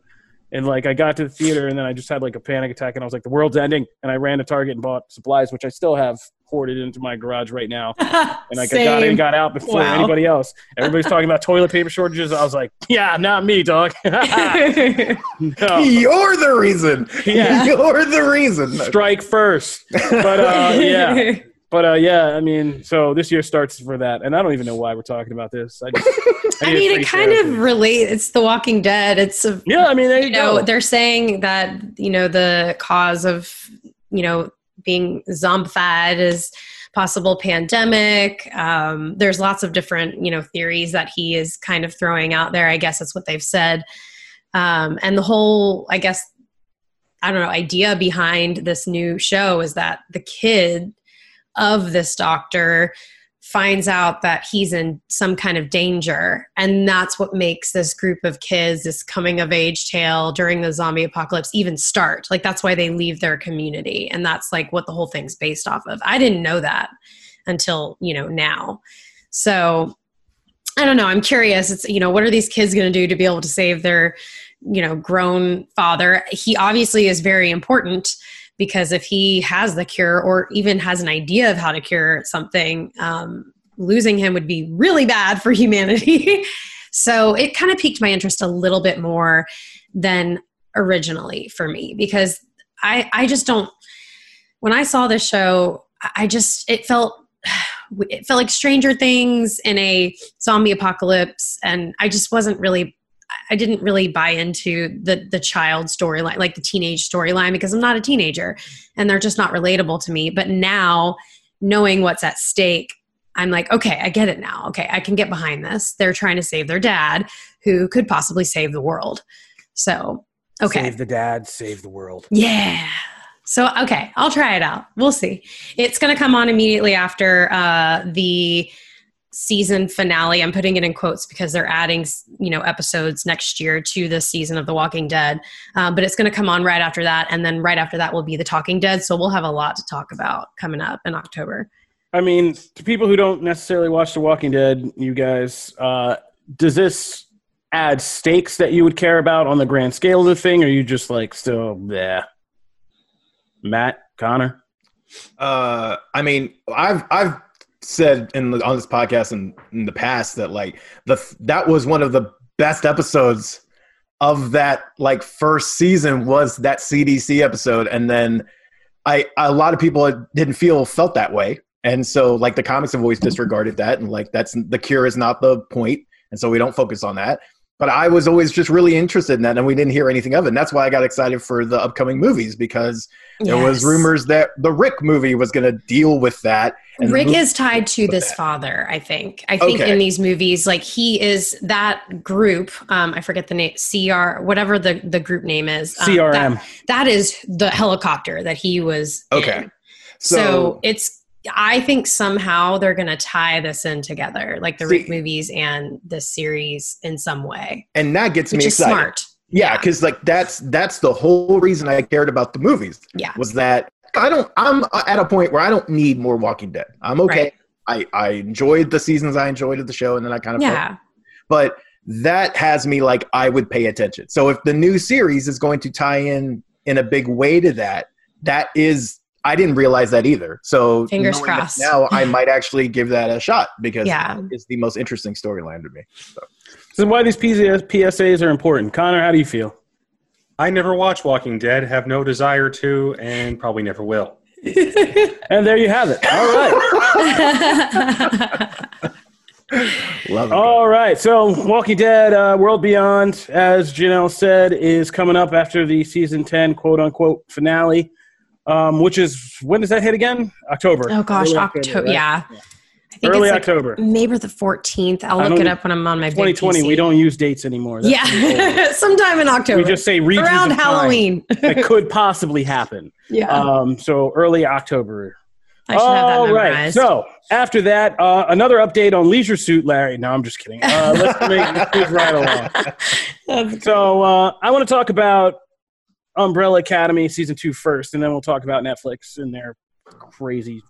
and like I got to the theater, and then I just had like a panic attack, and I was like, the world's ending, and I ran to Target and bought supplies, which I still have hoarded into my garage right now. And like I got in and got out before Wow. anybody else. Everybody's talking about toilet paper shortages. I was like, yeah, not me, dog. no. You're the reason. Yeah. You're the reason. Strike first. But uh, yeah. But uh, yeah, I mean, so this year starts for that, and I don't even know why we're talking about this. I, just, I need mean, it kind appreciate of relates. It's The Walking Dead. It's a Yeah, I mean, there you, you know go. they're saying that you know the cause of you know being zombified is possible pandemic. Um, there's lots of different you know theories that he is kind of throwing out there i guess that's what they've said. Um, and the whole i guess i don't know idea behind this new show is that the kid of this doctor finds out that he's in some kind of danger. And that's what makes this group of kids this coming of age tale during the zombie apocalypse even start. Like that's why they leave their community. And that's like what the whole thing's based off of. I didn't know that until you know now. So i don't know. I'm curious. It's you know what are these kids going to do to be able to save their you know grown father? He obviously is very important because if he has the cure or even has an idea of how to cure something um, losing him would be really bad for humanity. So it kind of piqued my interest a little bit more than originally for me because i i just don't when i saw this show I- i just it felt it felt like stranger things in a zombie apocalypse and i just wasn't really I didn't really buy into the the child storyline, like the teenage storyline, because I'm not a teenager, and they're just not relatable to me. But now, knowing what's at stake, I'm like, okay, I get it now. Okay, I can get behind this. They're trying to save their dad, who could possibly save the world. So, okay, Save the dad, save the world. yeah. So okay, I'll try it out. We'll see. It's going to come on immediately after uh, the season finale. I'm putting it in quotes because they're adding, you know, episodes next year to this season of The Walking Dead. Um, but it's going to come on right after that, and then right after that will be The Talking Dead. So we'll have a lot to talk about coming up in October. I mean, to people who don't necessarily watch The Walking Dead, you guys, uh, does this add stakes that you would care about on the grand scale of the thing, or are you just like still, yeah? Matt, Connor? Uh, I mean, I've I've said in the, on this podcast in, in the past that like the that was one of the best episodes of that like first season was that CDC episode, and then I a lot of people didn't feel felt that way, and so like the comics have always disregarded that, and like that's the cure is not the point, and so we don't focus on that. But I was always just really interested in that, and we didn't hear anything of it. And that's why I got excited for the upcoming movies because there was rumors that the Rick movie was going to deal with that. and Rick is tied to this that. father, I think. I think Okay. in these movies, like he is that group. Um, I forget the name, CR, whatever the the group name is. um, CRM. that- that is the helicopter that he was. in. Okay. So, So, it's. I think somehow they're going to tie this in together, like the Rick movies and this series in some way, and that gets me excited. smart. Yeah, Yeah. because like that's that's the whole reason I cared about the movies Yeah. was that I don't I'm at a point where I don't need more Walking Dead. I'm okay. Right. I I enjoyed the seasons I enjoyed of the show, and then I kind of Yeah. but that has me like I would pay attention. So if the new series is going to tie in in a big way to that, that is I didn't realize that either. So Fingers crossed. Now I might actually give that a shot because Yeah. it's the most interesting storyline to me. This is why these PS- PSAs are important. Connor, how do you feel? I never watched Walking Dead, have no desire to, and probably never will. And there you have it. All right. Love it. All right. So, Walking Dead uh, World Beyond, as Janelle said, is coming up after the season 10 quote unquote finale, um, which is when does that hit again? October. oh gosh, Early October. right? Yeah. I think Early it's like October. maybe the 14th. I'll look it up when I'm on my big 2020. We don't use dates anymore. That's Yeah, sometime in October. we just say around of Halloween. that could possibly happen. yeah, Um, so early October. I should have that All right. So after that, uh, another update on Leisure Suit Larry. No, I'm just kidding. Uh, let's make move right along. That's- So uh, I want to talk about Umbrella Academy season two first, and then we'll talk about Netflix and their crazy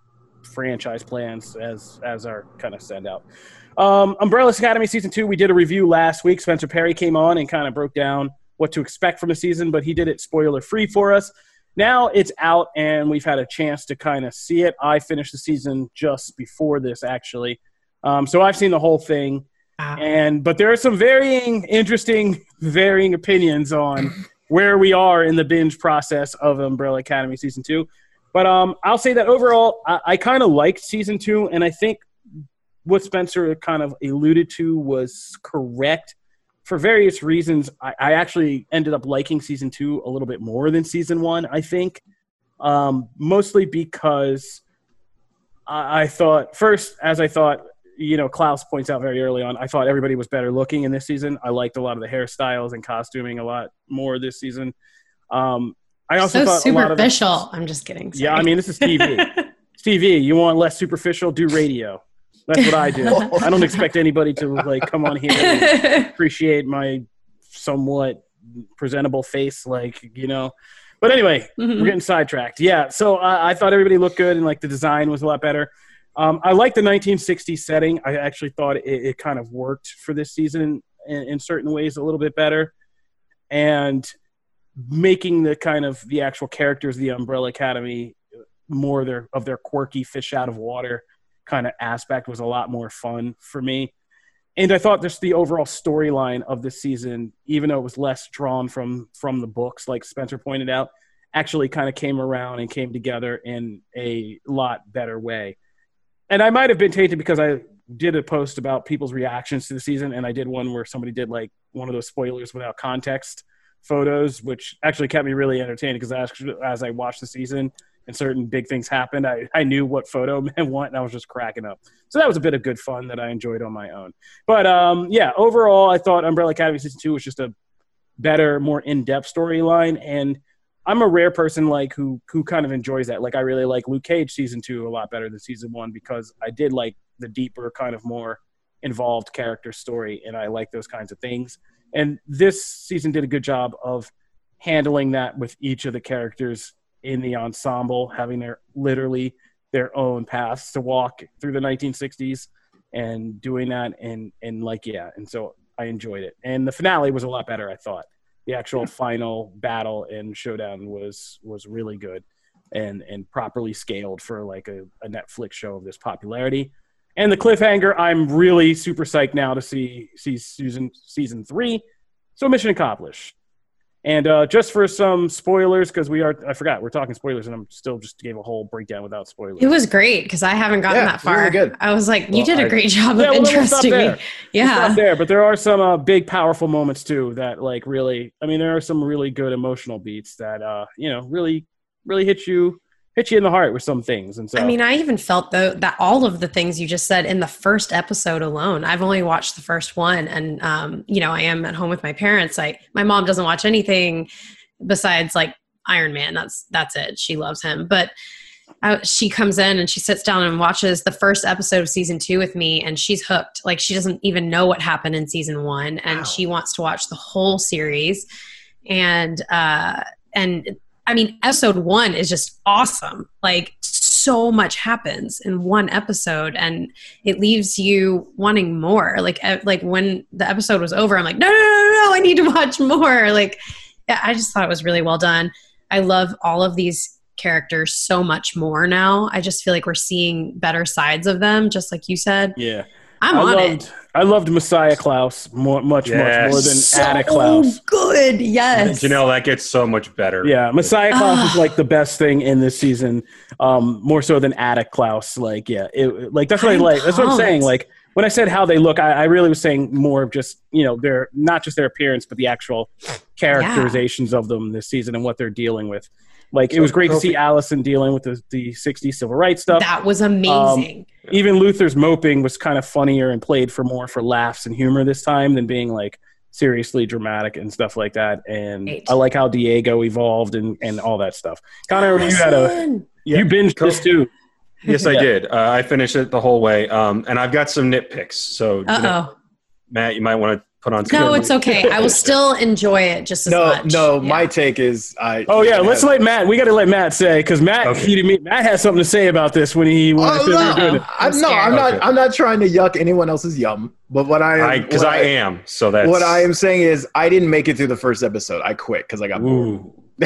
franchise plans as as our kind of send out. Um, Umbrella Academy season two, we did a review last week. Spencer Perry came on and kind of broke down what to expect from the season, but he did it spoiler free for us. Now it's out, and we've had a chance to kind of see it. I finished the season just before this, actually, um, so I've seen the whole thing Wow. and but there are some varying interesting varying opinions on where we are in the binge process of umbrella academy season two. But um, i'll say that overall i, I kind of liked season two and i think what spencer kind of alluded to was correct for various reasons. I, I actually ended up liking season two a little bit more than season one i think um, mostly because I, I thought first as i thought you know, Klaus points out very early on, I thought everybody was better looking in this season. I liked a lot of the hairstyles and costuming a lot more this season. Um, I also so thought a lot of superficial. I'm just kidding. yeah, I mean, this is TV. It's TV. You want less superficial? Do radio. That's what I do. I don't expect anybody to like come on here and appreciate my somewhat presentable face, like you know. But anyway, Mhm. we're getting sidetracked. Yeah, so I, I thought everybody looked good and like the design was a lot better. Um, I like the 1960s setting. I actually thought it, it kind of worked for this season in, in certain ways a little bit better, and making the kind of the actual characters the Umbrella Academy more their of their quirky fish out of water kind of aspect was a lot more fun for me. And I thought just the overall storyline of this season, even though it was less drawn from from the books, like Spencer pointed out, actually kind of came around and came together in a lot better way. And I might have been tainted because I did a post about people's reactions to the season, and I did one where somebody did like one of those spoilers without context photos, which actually kept me really entertained because actually, as I watched the season and certain big things happened, I, I knew what photo meant what, and I was just cracking up. So that was a bit of good fun that I enjoyed on my own. But um, yeah, overall, I thought Umbrella Academy season two was just a better, more in-depth storyline, and I'm a rare person like who who kind of enjoys that. Like I really like Luke Cage season two a lot better than season one because I did like the deeper, kind of more involved character story, and I like those kinds of things. And this season did a good job of handling that with each of the characters in the ensemble having their literally their own paths to walk through the 1960s and doing that and and like yeah and so i enjoyed it and the finale was a lot better i thought the actual final battle and showdown was was really good and and properly scaled for like a, a netflix show of this popularity. And the cliffhanger i'm really super psyched now to see see season season three. So mission accomplished and uh, just for some spoilers, because we are, I forgot, we're talking spoilers, and I'm still just gave a whole breakdown without spoilers. It was great because I haven't gotten Yeah, that far. really good. I was like, you Well, did a I- great job Yeah, of well, then we'll stop interesting there. me. We'll Yeah. stop there, but there are some uh, big, powerful moments too that, like, really. I mean, there are some really good emotional beats that, uh, you know, really, really hit you, hit you in the heart with some things. And so, I mean, I even felt though that all of the things you just said in the first episode alone. I've only watched the first one, and um, you know, I am at home with my parents. I my mom doesn't watch anything besides like Iron Man. That's that's it. She loves him, but I, she comes in and she sits down and watches the first episode of season two with me, and she's hooked. Like she doesn't even know what happened in season one, and Wow. she wants to watch the whole series. And uh, and I mean, episode one is just awesome. Like so much happens in one episode, and it leaves you wanting more. Like like when the episode was over, I'm like, no, no, no, no, no I need to watch more. Like yeah, I just thought it was really well done. I love all of these characters so much more now. I just feel like we're seeing better sides of them, just like you said. Yeah. I'm I on loved it. I loved Messiah Klaus more much Yes. much more than So Attic Klaus. good, yes. Janelle, that gets so much better. Yeah, Messiah Klaus is Ah. like the best thing in this season, um, more so than Attic Klaus. Like, yeah, it, like that's what i I'm like. That's what I'm saying. Like when I said how they look, I, I really was saying more of just you know their not just their appearance, but the actual characterizations of them this season and what they're dealing with. Like it was great to see Allison dealing with the, the 60s civil rights stuff. that was amazing. Even Luther's moping was kind of funnier and played for more for laughs and humor this time than being like seriously dramatic and stuff like that. And Right. I like how Diego evolved and, and all that stuff. Connor, you had a Listen. Yeah. you binged Cool. this too. Yes, I did. Uh, I finished it the whole way, um, and I've got some nitpicks. So, Janelle- oh. Matt, you might want to put on. some No, it's okay. I will still enjoy it just as No, much. no. Yeah. My take is I. Oh yeah, let's let Matt. We got to let Matt say because Matt Okay. heated me. Matt has something to say about this when he when I Oh, said we were no, doing it. I'm, I'm no, I'm scared. not. I'm not trying to yuck anyone else's yum. But what I am, because what I, am. So that's What I am saying is, I didn't make it through the first episode. I quit because I got bored. Ooh.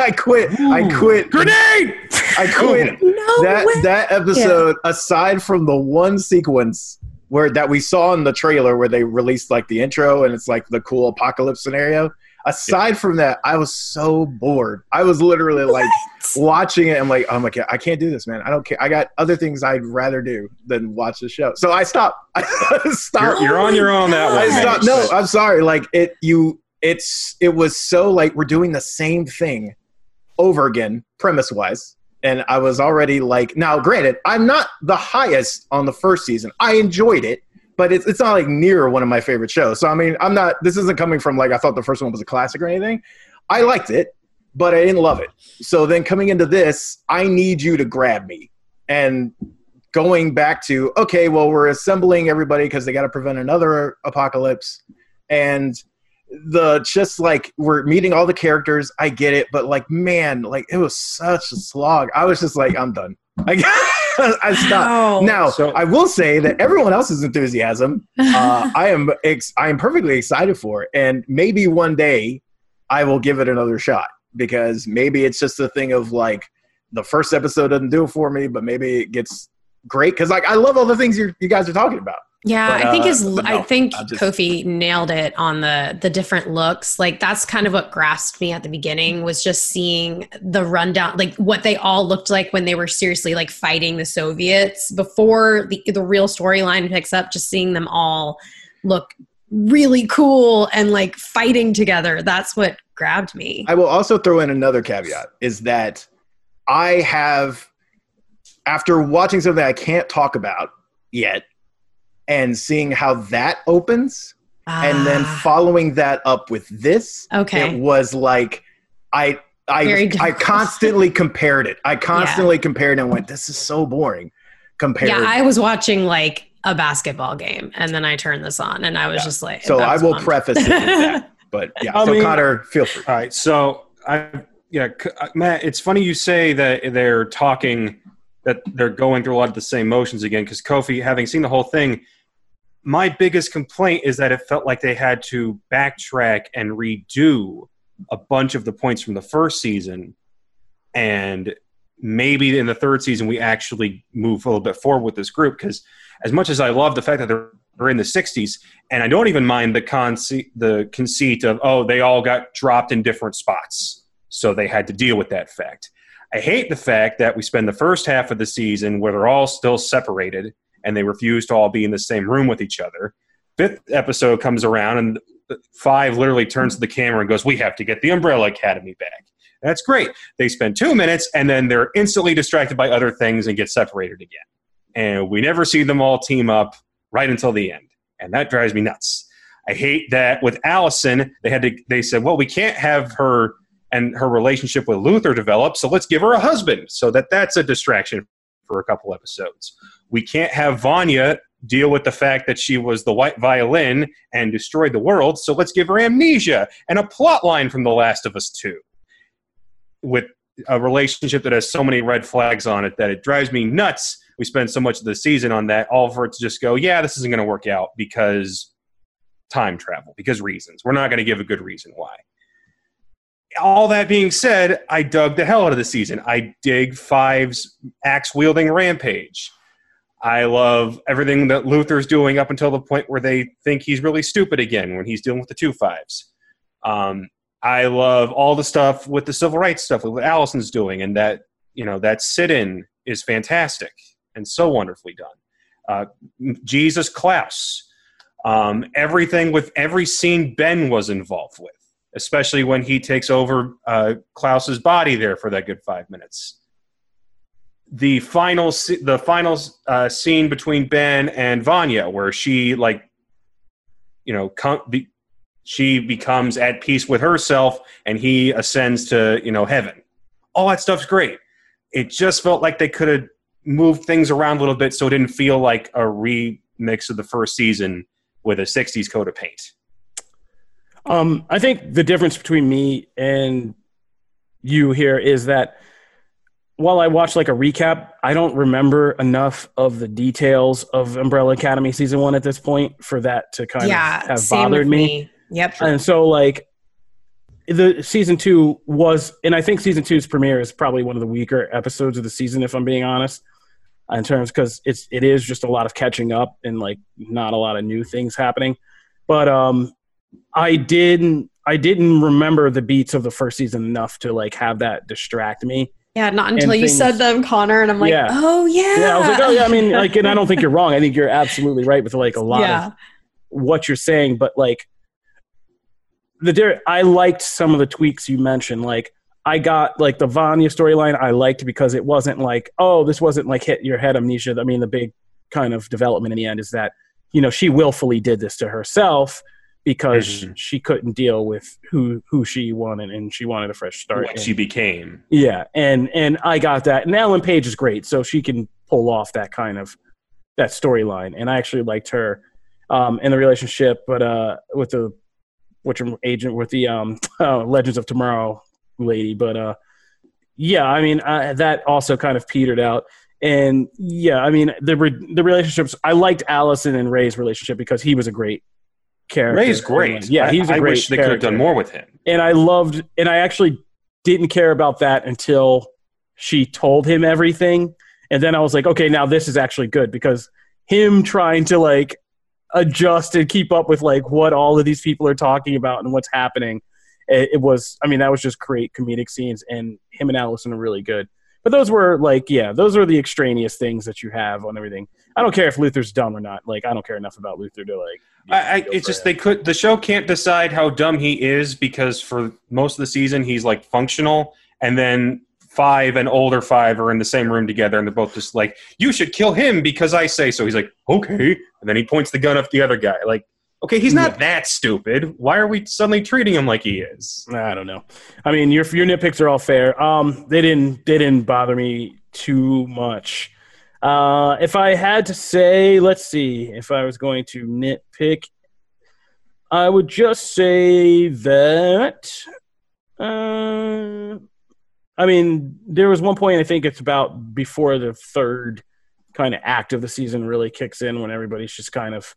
I quit. I quit. Grenade! I quit. No that way. that episode aside from the one sequence where that we saw in the trailer where they released like the intro and it's like the cool apocalypse scenario. Aside from that i was so bored. I was literally like watching it. I'm like oh my god i can't do this man. I don't care. I got other things i'd rather do than watch the show. So i stopped. I stopped. You're, you're on your own that one. I stopped. No, I'm sorry. Like it, you. It's it was so like we're doing the same thing over again, premise wise, and I was already like, now granted, I'm not the highest on the first season. I enjoyed it, but it's it's not like near one of my favorite shows. So I mean, I'm not. This isn't coming from like I thought the first one was a classic or anything. I liked it, but I didn't love it. So then coming into this, I need you to grab me and going back to okay well we're assembling everybody because they got to prevent another apocalypse and the just like we're meeting all the characters i get it but like man like it was such a slog. I was just like i'm done. I, I stopped. Wow. now So- i will say that everyone else's enthusiasm uh, i am ex- i am perfectly excited for it and maybe one day i will give it another shot because maybe it's just a thing of like the first episode doesn't do it for me but maybe it gets great because like i love all the things you're, you guys are talking about Yeah, But, I think uh, his but I no, think just- Kofi nailed it on the the different looks. Like that's kind of what grasped me at the beginning was just seeing the rundown, like what they all looked like when they were seriously like fighting the Soviets before the the real storyline picks up. Just seeing them all look really cool and like fighting together. That's what grabbed me. I will also throw in another caveat is that I have, after watching something I can't talk about yet, and seeing how that opens, and then Ah, following that up with this, okay. it was like I I I constantly compared it. I constantly compared and went, "This is so boring." Compared, Yeah, I was watching like a basketball game and then I turned this on and I was Yeah. just like so I will bummed. preface it with that. But yeah, I so mean- Connor, feel free. All right, so I yeah, uh, Matt, it's funny you say that they're talking that they're going through a lot of the same motions again because Kofi, having seen the whole thing, my biggest complaint is that it felt like they had to backtrack and redo a bunch of the points from the first season, and maybe in the third season we actually move a little bit forward with this group because as much as I love the fact that they're in the 60s and i don't even mind the conceit the conceit of oh they all got dropped in different spots. So they had to deal with that fact. I hate the fact that we spend the first half of the season where they're all still separated and they refuse to all be in the same room with each other fifth episode comes around and five literally turns to the camera and goes we have to get the umbrella academy back that's great they spend two minutes and then they're instantly distracted by other things and get separated again and we never see them all team up right until the end, and that drives me nuts. I hate that with Allison, they had to. They said, "Well, we can't have her and her relationship with Luther develops. So let's give her a husband so that that's a distraction for a couple episodes. We can't have Vanya deal with the fact that she was the white violin and destroyed the world. So let's give her amnesia and a plot line from The Last of Us 2 with a relationship that has so many red flags on it that it drives me nuts. We spend so much of the season on that, all for it to just go, yeah, this isn't going to work out because time travel, because reasons. We're not going to give a good reason why. All that being said, I dug the hell out of the season. I dig Five's axe wielding rampage. I love everything that Luther's doing up until the point where they think he's really stupid again when he's dealing with the two fives. Um, I love all the stuff with the civil rights stuff with what Allison's doing, and that you know that sit-in is fantastic and so wonderfully done. Uh, Jesus Klaus, um, everything with every scene Ben was involved with, especially when he takes over uh, Klaus's body there for that good five minutes the final the final uh, scene between Ben and Vanya, where she like, you know, com- be, she becomes at peace with herself, and he ascends to you know heaven. All that stuff's great. It just felt like they could have moved things around a little bit, so it didn't feel like a remix of the first season with a '60s coat of paint. Um, I think the difference between me and you here is that while I watched like a recap, I don't remember enough of the details of Umbrella Academy season one at this point for that to kind yeah, of have bothered me. me. Yep. And so like the season two was, and I think season two's premiere is probably one of the weaker episodes of the season, if I'm being honest, in terms because it's it is just a lot of catching up and like not a lot of new things happening. But um, I didn't I didn't remember the beats of the first season enough to like have that distract me. Yeah, not until you things- said them, Connor, and I'm like, Yeah. oh yeah. Yeah, I was like, oh yeah. I mean, like, and I don't think you're wrong. I think you're absolutely right with like a lot Yeah. of what you're saying. But like, the I liked some of the tweaks you mentioned. Like, I got like the Vanya storyline. I liked because it wasn't like, oh, this wasn't like hit your head amnesia. I mean, the big kind of development in the end is that you know she willfully did this to herself because Mhm. she couldn't deal with who who she wanted and she wanted a fresh start. What And- she became. yeah, and and I got that. And Ellen Page is great, so she can pull off that kind of that storyline. And I actually liked her um, in the relationship, but uh, with the which agent with the um, uh, Legends of Tomorrow lady. But uh, yeah, I mean uh, that also kind of petered out. And yeah, I mean the re- the relationships. I liked Allison and Ray's relationship because he was a great character. Ray's great. Yeah, I- he's a I great. I wish they could have done more with him. and I loved, and I actually didn't care about that until she told him everything, and then I was like, okay, now this is actually good because him trying to like adjust and keep up with like what all of these people are talking about and what's happening. It, it was, I mean, that was just great comedic scenes, and him and Allison are really good. But those were like, yeah, those are the extraneous things that you have on everything. I don't care if Luther's dumb or not. Like, I don't care enough about Luther to like. I, I, it's just him. they could. The show can't decide how dumb he is because for most of the season he's like functional, and then five and older five are in the same room together, and they're both just like, "You should kill him because I say so." He's like, "Okay," and then he points the gun at the other guy. Like, okay, he's not that stupid. Why are we suddenly treating him like he is? I don't know. I mean, your your nitpicks are all fair. Um, they didn't they didn't bother me too much. Uh, if I had to say, let's see, if I was going to nitpick, I would just say that. Uh, I mean, there was one point I think it's about before the third kind of act of the season really kicks in when everybody's just kind of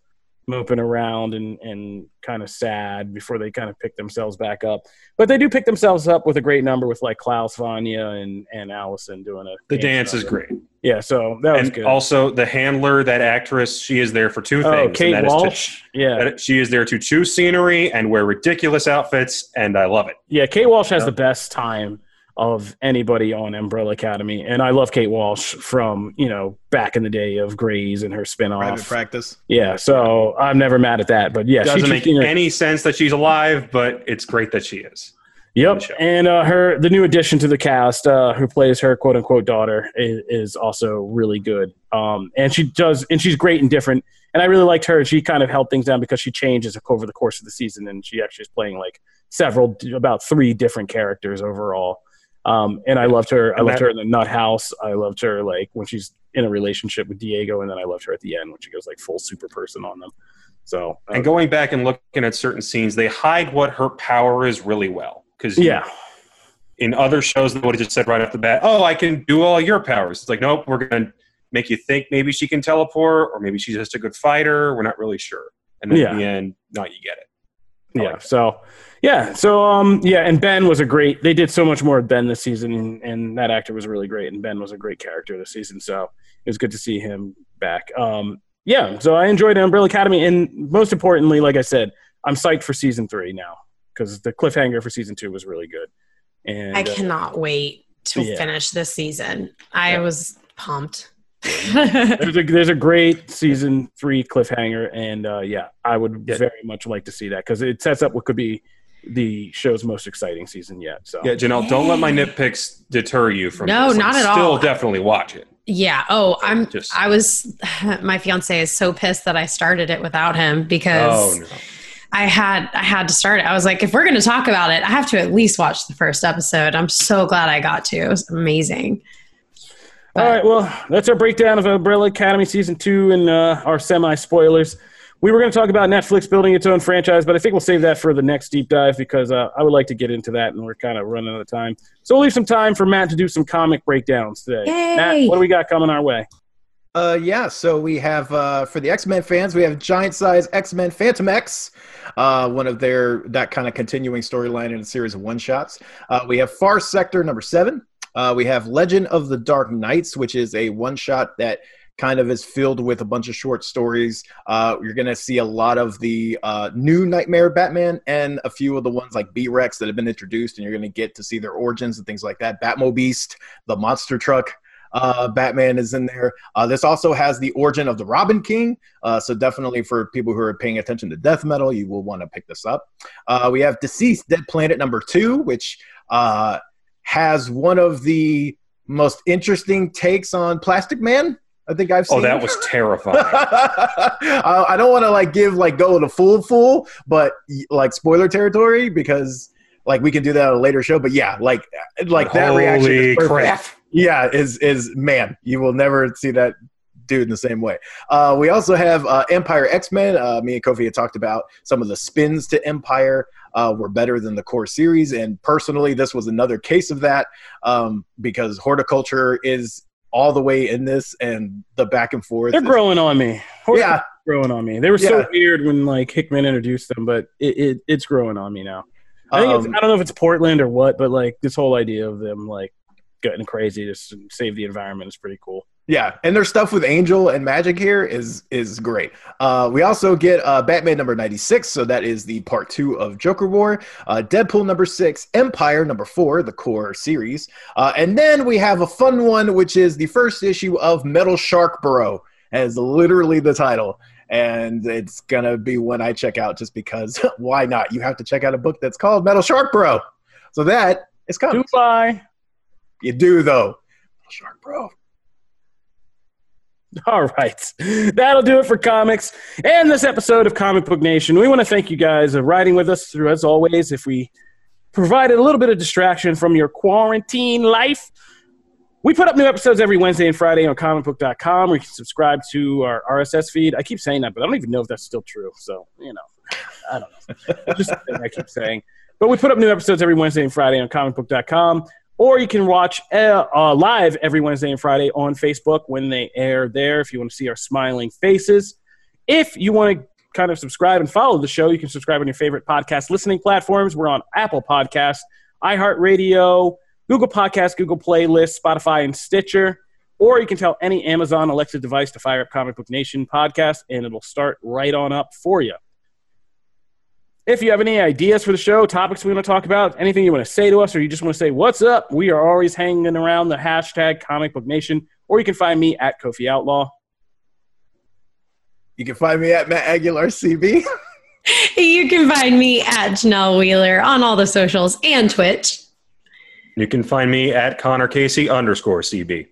moping around and, and kind of sad before they kind of pick themselves back up. But they do pick themselves up with a great number with like Klaus, Vanya, and, and Allison doing a The dance is great, Yeah, so that was and good. also the handler, that actress, she is there for two oh, things. and Kate that is to- Walsh. yeah, she is there to chew scenery and wear ridiculous outfits, and I love it. yeah. Kate Walsh has Yeah. the best time of anybody on Umbrella Academy, and I love Kate Walsh from you know back in the day of Grey's and her spinoff Private spinoff. practice. Yeah, so I'm never mad at that. But yeah, Doesn't she make any sense that she's alive, but it's great that she is. Yep, and uh, her the new addition to the cast, uh, who plays her quote unquote daughter, is, is also really good. Um, and she does, and she's great and different. and I really liked her. She kind of held things down because she changes over the course of the season, and she actually is playing like several, about three different characters overall. Um, and I loved her. I loved her in the Nut House. I loved her like when she's in a relationship with Diego, and then I loved her at the end when she goes like full super person on them. So and going back and looking at certain scenes, they hide what her power is really well. Because yeah, in other shows, they would have just said right off the bat, "Oh, I can do all your powers." It's like, nope, we're gonna make you think maybe she can teleport, or maybe she's just a good fighter. We're not really sure. And yeah. at the end, no, you get it. I yeah. Like so yeah. So um yeah, and Ben was a great. They did so much more with Ben this season, and, and that actor was really great, and Ben was a great character this season. So it was good to see him back. Um yeah. So I enjoyed Umbrella Academy, and most importantly, like I said, I'm psyched for season three now because the cliffhanger for season two was really good. And I uh, cannot uh, wait to yeah. finish this season. I yeah. was pumped. there's a there's a great season three cliffhanger, and uh, yeah, I would yeah. very much like to see that because it sets up what could be the show's most exciting season yet. So yeah, Janelle, don't let my nitpicks deter you from. No, this. not at still all. Still, definitely watch it. Yeah. Oh, I'm. Just, I was. My fiance is so pissed that I started it without him because. Oh, no. I had I had to start it. I was like, if we're going to talk about it, I have to at least watch the first episode. I'm so glad I got to. It was amazing. But, All right, well, that's our breakdown of Umbrella Academy season two and uh, our semi spoilers. We were going to talk about Netflix building its own franchise, but I think we'll save that for the next deep dive because uh, I would like to get into that, and we're kind of running out of time. So we'll leave some time for Matt to do some comic breakdowns today. Yay! Matt, what do we got coming our way? Uh, yeah, so we have uh, for the X Men fans, we have giant size X Men Fantomex, uh, one of their that kind of continuing storyline in a series of one shots. Uh, we have Far Sector number seven. Uh, we have Legend of the Dark Knights, which is a one shot that kind of is filled with a bunch of short stories. Uh, you're going to see a lot of the uh, new Nightmare Batman and a few of the ones like B Rex that have been introduced, and you're going to get to see their origins and things like that. Batmobeast, the monster truck. Uh, Batman is in there. Uh, this also has the origin of the Robin King. Uh, so definitely for people who are paying attention to death metal, you will want to pick this up. Uh, we have DCeased Dead Planet number two, which uh, has one of the most interesting takes on Plastic Man. I think I've oh, seen. Oh, that was terrifying. uh, I don't want to like give like go to full full, but like spoiler territory because like we can do that on a later show. But yeah, like like that Holy reaction. Is crap! Yeah, is is man, you will never see that dude in the same way. Uh, we also have uh, Empyre X Men. Uh, me and Kofi had talked about some of the spins to Empyre uh, were better than the core series, and personally, this was another case of that um, because Hordeculture is all the way in this, and the back and forth. They're is, growing on me. Yeah, growing on me. They were yeah. so weird when like Hickman introduced them, but it, it it's growing on me now. I think um, I don't know if it's Portland or what, but like this whole idea of them like getting crazy to save the environment is pretty cool. Yeah, and their stuff with Angel and Magik here is is great. Uh, we also get uh, Batman number ninety six, so that is the part two of Joker War. Uh, Deadpool number six, Empyre number four, the core series, uh, and then we have a fun one, which is the first issue of Metal Shark Bro, as literally the title. And it's gonna be one I check out just because why not? You have to check out a book that's called Metal Shark Bro. So that is coming. Goodbye. You do though. Metal Shark Bro. All right. That'll do it for comics and this episode of Comic Book Nation. We want to thank you guys for riding with us through, as always. If we provided a little bit of distraction from your quarantine life, we put up new episodes every Wednesday and Friday on comicbook.com where you can subscribe to our RSS feed. I keep saying that, but I don't even know if that's still true. So, you know, I don't know. just a I keep saying. But we put up new episodes every Wednesday and Friday on comicbook.com or you can watch uh, uh, live every Wednesday and Friday on Facebook when they air there if you want to see our smiling faces. If you want to kind of subscribe and follow the show, you can subscribe on your favorite podcast listening platforms. We're on Apple Podcasts, iHeartRadio, Google Podcasts, Google Playlist, Spotify, and Stitcher. Or you can tell any Amazon Alexa device to fire up Comic Book Nation podcast, and it'll start right on up for you. If you have any ideas for the show, topics we want to talk about, anything you want to say to us, or you just want to say what's up, we are always hanging around the hashtag Comic Book Nation, or you can find me at Kofi Outlaw. You can find me at Matt Aguilar CB. you can find me at Janelle Wheeler on all the socials and Twitch. You can find me at Connor Casey underscore CB.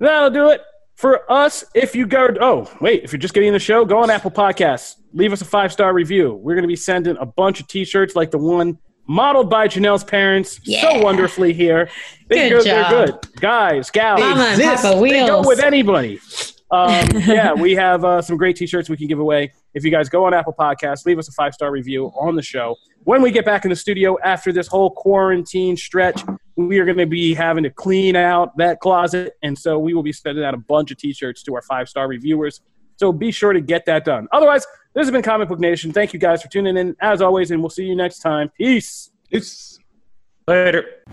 That'll do it For us, if you go, oh, wait, if you're just getting the show, go on Apple Podcasts. Leave us a five star review. We're going to be sending a bunch of t shirts like the one modeled by Janelle's parents so wonderfully here. They Good go, They're job. good. Guys, gals, Mama and exist. Papa they go with anybody. Um, yeah, we have uh, some great t-shirts we can give away. If you guys go on Apple Podcasts, leave us a five-star review on the show. When we get back in the studio after this whole quarantine stretch, we are going to be having to clean out that closet, and so we will be sending out a bunch of t-shirts to our five-star reviewers. So be sure to get that done. Otherwise, this has been Comic Book Nation. Thank you guys for tuning in as always, and we'll see you next time. Peace. It's Later.